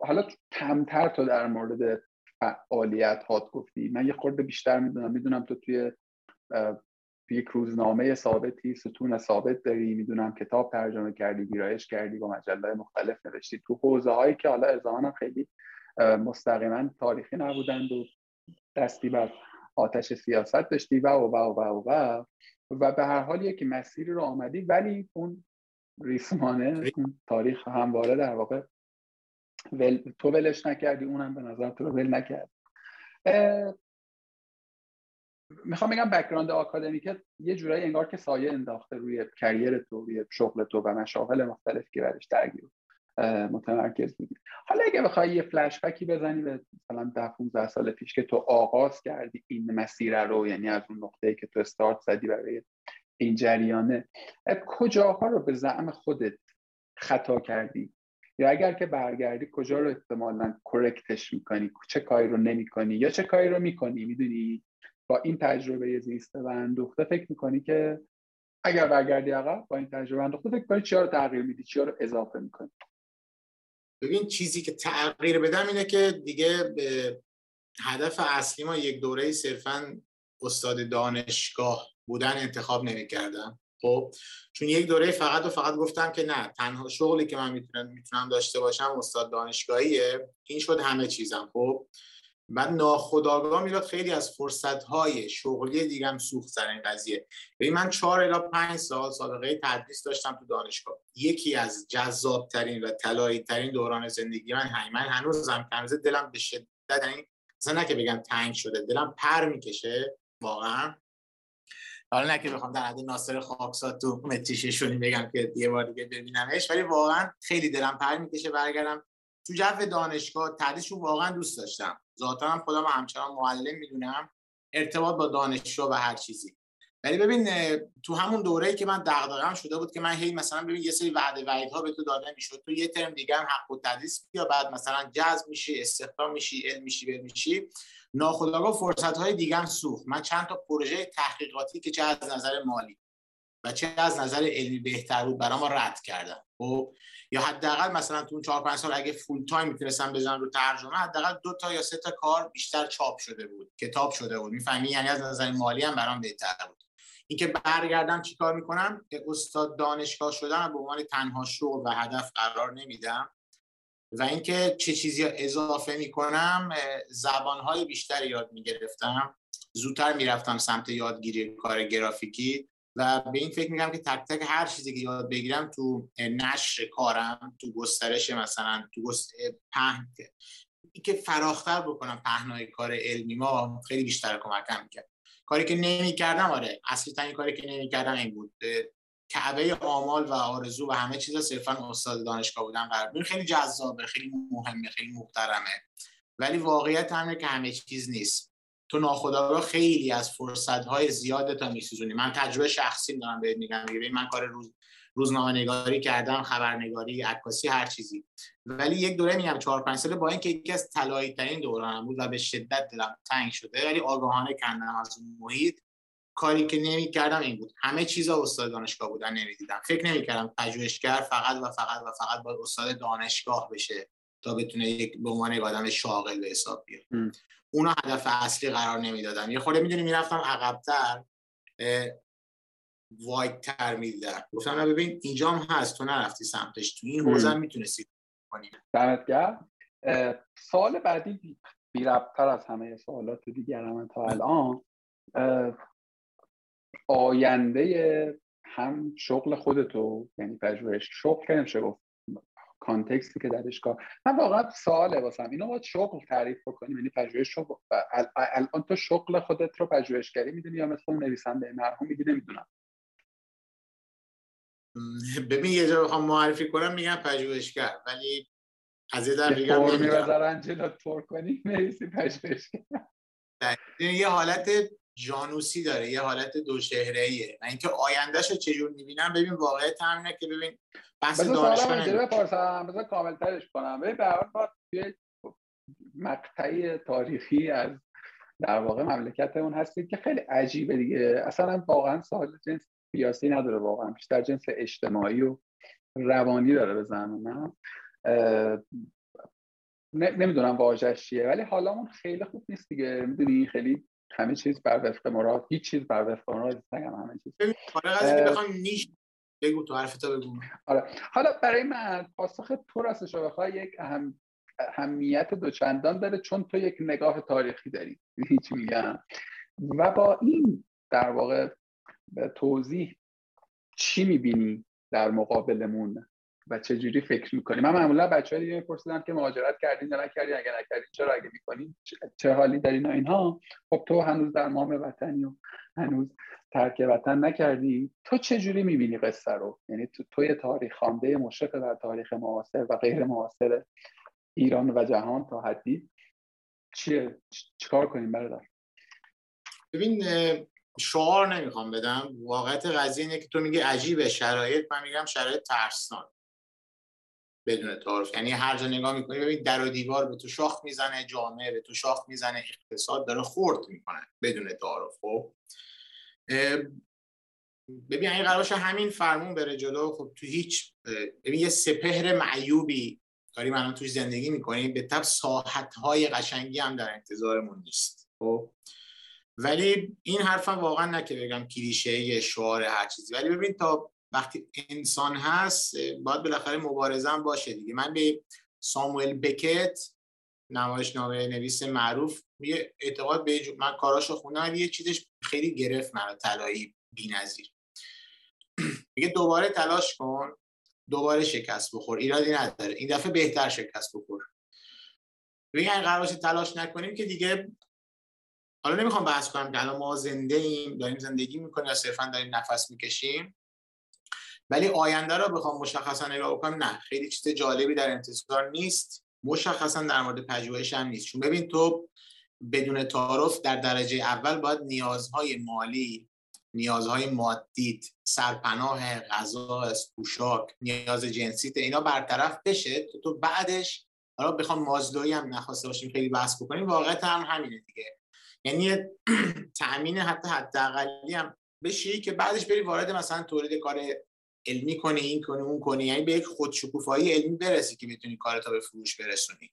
حالا کمتر تو در مورد فعالیت هات گفتی. من یه خورده بیشتر می‌دونم. می‌دونم تو توی یک روزنامه ثابتی ستون ثابت داری می‌دونم کتاب ترجمه کردی ویرایش کردی با مجله مختلف نوشتی. تو حوزه هایی که حالا ازامان خیلی مستقیما تاریخی نبودند و دستی بر آتش سیاست داشتی و و و و و و. به هر حال یک مسیری رو آمدی ولی اون ریسمانه اون تاریخ همواره در واقع ول... تو ولش نکردی اونم به نظر تو ول نکرد. می‌خوام بگم background آکادمیکت یه جورایی انگار که سایه انداخته روی career تو روی شغل تو و مشاغل مختلف که برش درگیر متمرکز بودی. حالا اگه بخوای یه فلش بکی بزنی به مثلا ده 15 سال پیش که تو آغاز کردی این مسیر رو یعنی از اون نقطه‌ای که تو استارت زدی برای این جریانه کجاها رو به زعم خودت خطا کردی؟ یا اگر که برگردی کجا رو احتمالا کرکتش می‌کنی؟ چه کاری رو نمی‌کنی؟ یا چه کاری رو می‌کنی؟ می‌دونی؟ با این تجربه زیسته و اندوخته فکر می‌کنی که اگر برگردی عقب با این تجربه اندوخته فکر کنی چیا رو تغییر میدی چیا رو اضافه می‌کنی؟ ببین چیزی که تغییر بدم اینه که دیگه به هدف اصلی ما یک دوره صرفا استاد دانشگاه بودن انتخاب نمی‌کردم. خب چون یک دوره فقط و فقط گفتم که نه تنها شغلی که من می‌تونم می‌تونم داشته باشم استاد دانشگاهیه. این شد همه چیزم. خب من ناخداگاه می‌داد خیلی از فرصت های شغلی دیگم سوخت سر این قضیه. ببین من چهار الی پنج سال سابقه تدریس داشتم تو دانشگاه. یکی از جذاب ترین و طلایی ترین دوران زندگی من همین. من هنوزم کنزه دلم به شدت این مثلا نه که بگم تنگ شده دلم پر می‌کشه واقعا. حالا نه که بخوام در حد ناصر خاکسات تو متریششونی بگم که یه بار دیگه ببینمش ولی واقعا خیلی دلم پر می‌کشه برگردم. تو جو دانشگاه تدریس رو واقعا دوست داشتم. ذاتا هم خودم همچنان معلم می‌دونم ارتباط با دانشجو و هر چیزی. ولی ببین تو همون دوره‌ای که من دغدغه‌ام شده بود که من هی مثلا ببین یه سری وعده وعیدها به تو داده می‌شد تو یه ترم دیگه هم حق و تدریس یا بعد مثلا جذب میشی استخدام میشی علم میشی بر میشی ناخودآگاه فرصت های دیگه هم سوخت. من چند تا پروژه تحقیقاتی که چه از نظر مالی و چه از نظر علمی بهتر بود برای ما رد کردم. خب یا حداقل مثلا تو اون 4 5 سال اگه فول تایم می‌تونستم بزنم رو ترجمه حداقل دو تا یا سه تا کار بیشتر چاپ شده بود کتاب شده بود. می‌فهمی؟ یعنی از نظر مالی هم برام بهتر بود. اینکه برگردم چیکار می‌کنم؟ که استاد دانشگاه شدن به عنوان تنها شغل و هدف قرار نمیدم و اینکه چه چیزی اضافه می‌کنم زبانهای بیشتری یاد می‌گرفتم. زودتر می‌رفتم سمت یادگیری کار گرافیکی. و به این فکر می‌کنم که تک تک هر چیزی که یاد بگیرم تو نشر کارم تو گسترش مثلا تو گست... پهن که فراختر بکنم پهنای کار علمی ما خیلی بیشتر کمکم می‌کرد. کاری که نمی‌کردم آره اصلی ترین کاری که نمی‌کردم این بود. کعبه آمال و آرزو و همه چیزا صرفا استاد دانشگاه بودن قرار خیلی جذابه خیلی مهمه خیلی محترمه. ولی واقعیت همینه که همه چیز نیست. تو ناخودآگاه خیلی از فرصت های زیاد تا میسوزونی. من تجربه شخصی دارم بهت میگم. من کار روز روزنامه نگاری کردم خبرنگاری عکاسی هر چیزی. ولی یک دوره میگم چهار پنج ساله با اینکه یکی از طلایی ترین دورانم بود و به شدت دلم تنگ شده ولی آگاهانه کندم از اون محیط. کاری که نمی‌کردم این بود. همه چیزا استاد دانشگاه بودن نمی‌دیدم. فکر نمی‌کردم پژوهشگر فقط و فقط و فقط با استاد دانشگاه بشه تا بتونه یک به عنوان یک آدم شاغل به حساب بیاد. اونا هدف اصلی قرار نمی‌دادم یه خورده می‌دونی می‌رفتم عقبتر وایت تر می‌دیدم. گفتم نه ببین اینجا هم هست تو نرفتی سمتش. تو این حوزه هم می‌تونستی کنی. دمت سوال بعدی بی از همه سوالات دیگر تا الان. آینده هم شغل خودتو یعنی پژوهش شغل که نمیشه گفت کانتکستی که درش کار من واقعا سواله واسم. اینو باید شغل تعریف بکنیم. یعنی پژوهش شغل الان تو شغل خودت رو پژوهشگری می‌دونی یا مثل اون نویسنده مرحوم میگی؟ نمی‌دونم. ببین یه جا بخوام معرفی کنم میگم پژوهشگر. ولی از یه در میگم نمی‌دونم تور کنی نویسی پژوهشگر. یه حالت جانوسی داره یه حالت دو شهره ایه و اینکه آیندهش رو چجور می‌بینم ببین واقعیت همینه که ببین بحث نمی‌دونم بپرسم بذار کامل ترش کنم. ببین به ما توی مقطعی تاریخی از در واقع مملکت اون هستید که خیلی عجیبه دیگه. اصلا واقعا سوال جنس سیاسی نداره واقعا بیشتر جنس اجتماعی و روانی داره بزنم من نمی‌دونم واژش چیه ولی حالامون خیلی خوب نیست دیگه. می‌دونی خیلی همه چیز بر وفق مراد هیچ چیز بر وفق مراد نگم همه چیز. آره بخوام نیش بگو تو حرف بگو. آره. حالا برای من پاسخ تو راستش بخوای یک اهم اهمیت دوچندان داره چون تو یک نگاه تاریخی داری. هیچ میگم؟ و با این در واقع توضیح چی می‌بینی در مقابلمون؟ و چه جوری فکر می‌کنی؟ من معمولا بچه های دیگه میپرسیدم که مهاجرت کردین یا نکردین اگه نکردین چرا اگه می‌کنین؟ چه حالی دارین اینها؟ خب تو هنوز در مام وطنی و هنوز ترک وطن نکردی. تو چه جوری می‌بینی قصه رو؟ یعنی تو توی تاریخ خوانده مشرق در تاریخ معاصر و غیر معاصر ایران و جهان تا حدی چیه؟ چیکار کنیم برادر؟ ببین شعار نمی‌خوام بدم. واقعیت قضیه اینه که تو میگه عجیبه شرایط. من میگم شرایط ترسناک. بدون تعارف. یعنی هر جا نگاه می‌کنی ببین در و دیوار به تو شاخ می‌زنه جامعه به تو شاخ می‌زنه اقتصاد داره خورد می‌کنه بدون تعارف خب؟ ببین این قرارش همین فرمون بره جلو خب تو هیچ ببین یه سپهر معیوبی داری من توش زندگی می‌کنیم به تب ساحت های قشنگی هم در انتظارمون نیست خب؟ ولی این حرفم واقعا نه که بگم کلیشه شعار هر چیزی. ولی ببین تا وقتی انسان هست باید بالاخره مبارزه هم باشه دیگه. من به ساموئل بکت نمایش نامه نویس معروف یه اعتقاد به من کاراشو خوندم یه چیزش خیلی گرفت من طلایی بی‌نظیر. میگه دوباره تلاش کن دوباره شکست بخور. ایرادی نداره. این دفعه بهتر شکست بخور. ببین قرار تلاش نکنیم که دیگه حالا نمی‌خوام بحث کنم که الان ما زنده ایم داریم زندگی می‌کنیم یا صرفا داریم نفس می‌کشیم. ولی آینده رو بخوام مشخصا نگاه بکنم نه. خیلی چیز جالبی در انتظار نیست. مشخصا در مورد پژوهش هم نیست. چون ببین تو بدون تعارف در درجه اول باید نیازهای مالی نیازهای مادیت سرپناه غذا پوشاک نیاز جنسیت اینا برطرف بشه. تو, تو بعدش حالا بخوام مازلوی هم نخواسته باشیم خیلی بحث بکنیم واقعیت هم همینه دیگه. یعنی (clears throat) تأمین حتی حداقلی هم بشی که بعدش بری وارد مثلا تولید کار علمی کنی این کنی اون کنی یعنی به یک خودشکوفایی علمی برسی که بتونی کارتا به فروش برسونی.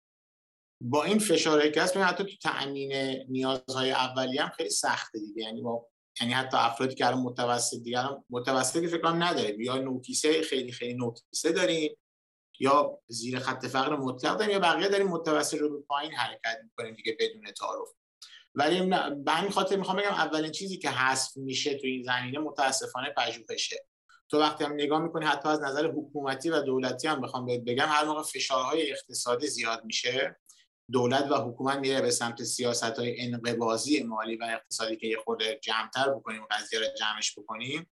با این فشار هست حتی تو تأمین نیازهای اولی هم خیلی سخته دیگه. یعنی با یعنی حتی افرادی که الان متوسط دیگه متوسط که فکر نداریم. یا نوکیسه خیلی خیلی نوکیسه داریم یا زیر خط فقر مطلق داریم یا بقیه داریم متوسط رو به پایین حرکت می‌کنیم دیگه بدون تعارف. ولی به همین خاطر می‌خوام بگم اولین چیزی که حذف میشه تو این زمینه متاسفانه پژوهشه. تو وقتی هم نگاه می‌کنی حتی از نظر حکومتی و دولتی هم بخوام بهت بگم هر موقع فشارهای اقتصادی زیاد میشه دولت و حکومت میره به سمت سیاست های انقباضی مالی و اقتصادی که یه خود جمعتر بکنیم قضیه رو جمعش بکنیم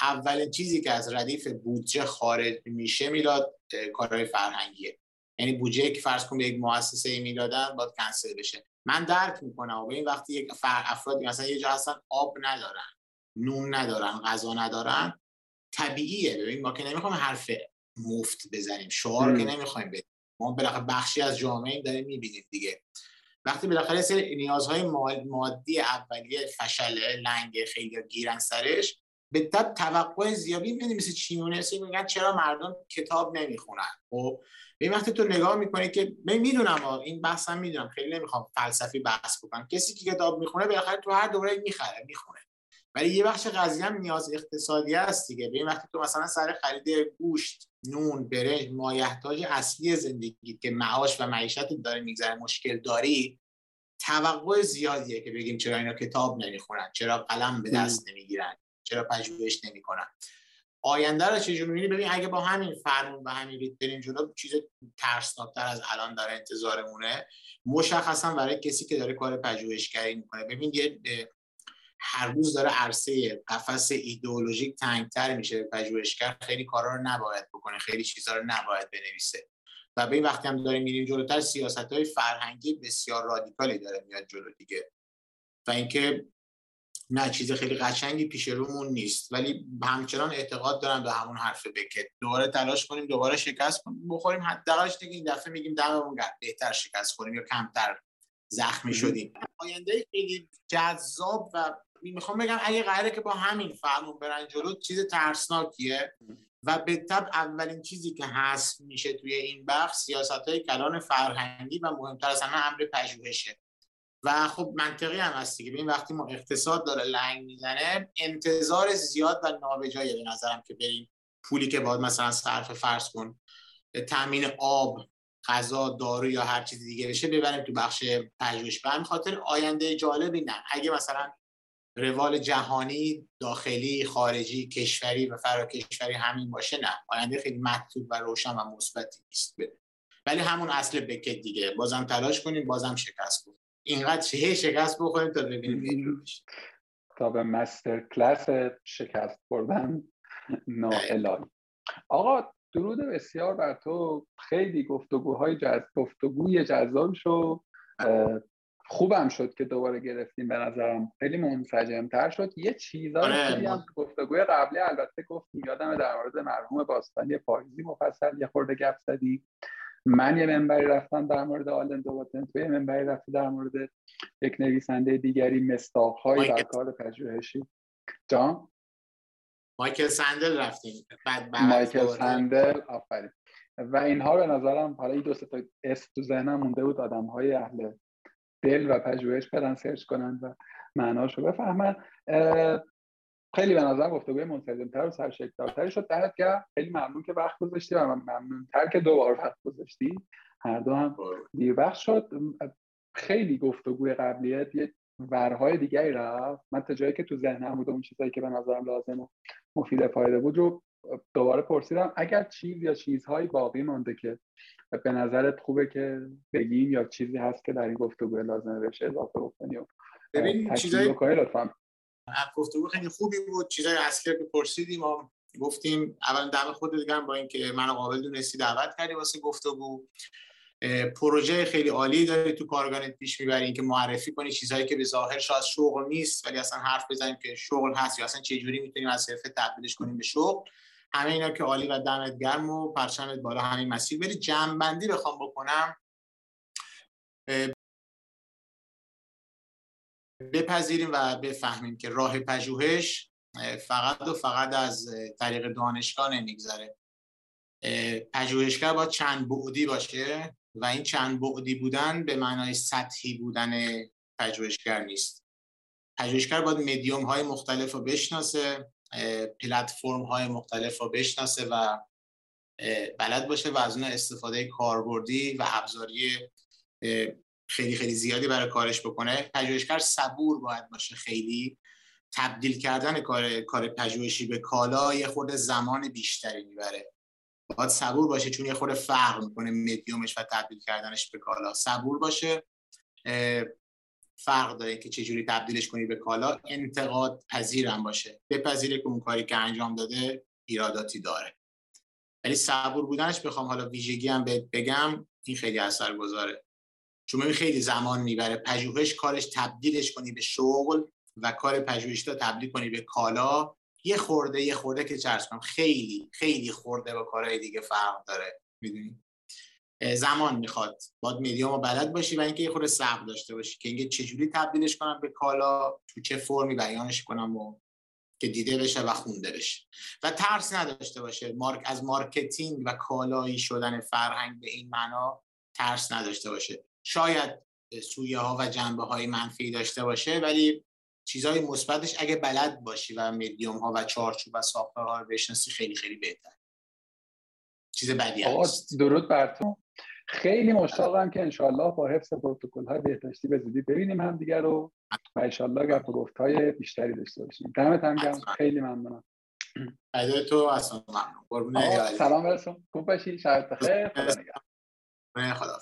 اولین چیزی که از ردیف بودجه خارج میشه میلاد کارهای فرهنگیه. یعنی بودجه که فرض کن به یک مؤسسه میلادن باید کنسل بشه. من درک می‌کنم و این وقتی یک افرادی مثلا یه جا هستن آب ندارن نون ندارن غذا ندارن طبیعیه. ببین ما که نمی‌خوایم حرف مفت بزنیم. شعار که نمی‌خوایم بدیم. ما بالاخره بخشی از جامعه داریم می‌بینیم دیگه. وقتی بالاخره سر نیازهای مادی اولیه فشله لنگ خیلی گیرن سرش به تب توقع زیادی می‌بینی مثل چیمونه. میگن چرا مردم کتاب نمی‌خونن؟ خب به وقتی تو نگاه می‌کنی که من می‌دونم این بحثم می‌دونم. خیلی نمی‌خوام فلسفی بحث بکنم. کسی که کتاب می‌خونه بالاخره تو هر دوره می‌خره می‌خونه. ولی یه بخش قضیه هم نیاز اقتصادی است دیگه. به وقتی تو مثلا سر خرید گوشت نون برنج مایحتاج اصلی زندگی که معاش و معیشت داره میگذره مشکل داری توقع زیادیه که بگیم چرا اینا کتاب نمی‌خونن چرا قلم به دست نمی‌گیرن چرا پژوهش نمی‌کنن. آینده رو چجوری می‌بینی؟ ببین اگه با همین فرمون و همین ریت بریم جلو چیز ترسناکتر از الان داره انتظارمونه مشخصا برای کسی که داره کار پژوهشگری می‌کنه. ببین یه هر روز داره عرصه قفس ایدئولوژیک تنگتر میشه. پژوهشگر خیلی کارا رو نباید بکنه خیلی چیزها رو نباید بنویسه. و به این وقتی هم داریم میریم جلوتر سیاست های فرهنگی بسیار رادیکالی داره میاد جلو دیگه. و اینکه نه چیز خیلی قشنگی پیش رومون نیست. ولی همچنان اعتقاد دارم به همون حرف بکت. دوباره تلاش کنیم دوباره شکست کنیم بخوریم. حداقلش دیگه این دفعه میگیم دممون گرد بهتر شکست کنیم یا کمتر زخمی شدیم. آینده خیلی جذاب و می‌خوام بگم اگه قراره که با همین فرمون برن جلو چیز ترسناکیه و به طب اولین چیزی که هست میشه توی این بخش سیاست های کلان فرهنگی و مهمتر از همه امر پژوهشه. و خب منطقی هم هست دیگه. ببین وقتی ما اقتصاد داره لنگ می‌زنه انتظار زیاد و نابجایه به نظرم که بریم پولی که باید مثلا صرف فرض کن تامین آب غذا دارو یا هر چیز دیگه بشه ببریم تو بخش پژوهش. به خاطر آینده جالبی نه. اگه مثلا روال جهانی داخلی خارجی کشوری و فرا کشوری همین باشه نه. آینده خیلی مطلوب و روشن و مثبتی نیست. ولی همون اصل بکت دیگه. بازم تلاش کنیم بازم شکست کنیم اینقدر چه شکست بخوریم تا ببینیم تا به مستر کلاس شکست بردن ناالهی آقا درود بسیار بر تو. خیلی گفتگوهای جز... گفتگوی جذاب شد. خوبم شد که دوباره گرفتیم به نظرم. خیلی منسجمتر شد. یه آره هم گفتگوی قبلی البته گفتیم یادم در مورد مرحوم باستانی پاییزی مفصل یه خورده گپ زدی من یه منبری رفتم در مورد آلن دوباتن تو یه منبری رفته در مورد یک نویسنده دیگری مستاقهایی در کار پژوهشی. جان؟ مایکل سندل رفتیم. بعد مایکل سندل آفرین. و اینها به نظرم حالا این دو تا اسم تو ذهنم مونده بود آدم های اهل دل و پژوهش بدن سرچ کنن و معناشو بفهمن. خیلی به نظر گفتگوی منسجمتر و سرشکل‌تری شد. دمت گرم خیلی ممنون که وقت گذاشتی و ممنونتر که دوبار وقت گذاشتی. هر دو هم دیر وقت شد. خیلی گفتگوی قبلیت یه ورهای دیگری رفت. من تا جایی که تو ذهنم بود اون چیزایی که به نظرم لازم و مفید فایده بود رو دوباره پرسیدم اگر چیز یا چیزهایی باقی مانده که به نظرت خوبه که بگیم یا چیزی هست که در این گفتگو لازمه بشه اضافه بکنی و ببین چیزایی لطفا. گفتگو خیلی خوبی بود. چیزای اصلی که پرسیدیم و گفتیم اول دم خود دیگه با اینکه منو قابل دونستی دعوت کردی واسه گفتگو. پروژه خیلی عالی داری تو کارگانت پیش می‌بری که معرفی کنی چیزهایی که به ظاهر شاید شغل نیست ولی اصلا حرف بزنیم که شغل هست یا اصلا چه جوری می‌تونیم از حرفه تبدیلش کنیم به شغل همه اینا که عالی و دمت گرم و پرچمت بالا همین مسیر. بری جمع بخوام بکنم بپذیریم و بفهمیم که راه پژوهش فقط و فقط از طریق دانشگاه نمیگذره. پژوهشگر باید چند بعدی باشه و این چند بعدی بودن به معنای سطحی بودن پژوهشگر نیست. پژوهشگر باید مدیوم های مختلف رو بشناسه پلتفرم های مختلف رو بشناسه و بلد باشه و از اون استفاده کاربردی و ابزاری خیلی خیلی زیادی برای کارش بکنه. پژوهشگر صبور باید باشه خیلی تبدیل کردن کار کار پژوهشی به کالا یه خورده زمان بیشتری می‌بره. باید صبور باشه چون یه خورده فرق می‌کنه مدیومش و تبدیل کردنش به کالا. صبور باشه فرق داره که چجوری تبدیلش کنی به کالا انتقاد پذیرم باشه. بپذیره که اون کاری که انجام داده ایراداتی داره. ولی صبور بودنش بخوام حالا ویژگی هم بگم این خیلی اثر گذاره چون خیلی زمان می‌بره. پژوهش کارش تبدیلش کنی به شغل و کار پژوهش رو تبدیل کنی به کالا. یه خورده یه خورده که چه عرض کنم خیلی خیلی خورده با کارهای دیگه فرق داره. می‌دونی؟ زمان می‌خواد باید میدیوم رو بلد باشی و اینکه یه خورده صبر داشته باشی که اینکه چجوری تبدیلش کنم به کالا تو چه فرمی بیانش کنم و که دیده بشه و خونده بشه. و ترس نداشته باشه. مارک از marketing و کالایی شدن فرهنگ به این معنا ترس نداشته باشه. شاید سویه ها و جنبه های منفی داشته باشه ولی چیزهای مثبتش اگه بلد باشی و مدیوم ها و چارچوب و ساختارها رو بشناسی خیلی خیلی بهتر چیز بدی درود بر تو. خیلی مشتاقم که انشالله با حفظ پروتکل های بهداشتی به زودی ببینیم هم دیگر رو و انشالله گپ و گفت های بیشتری داشته باشیم. دمت هم گرم. خیلی ممنونم. ادای تو اصلا ممنون. سلام برسون خوب باشی شب بخیر. خدا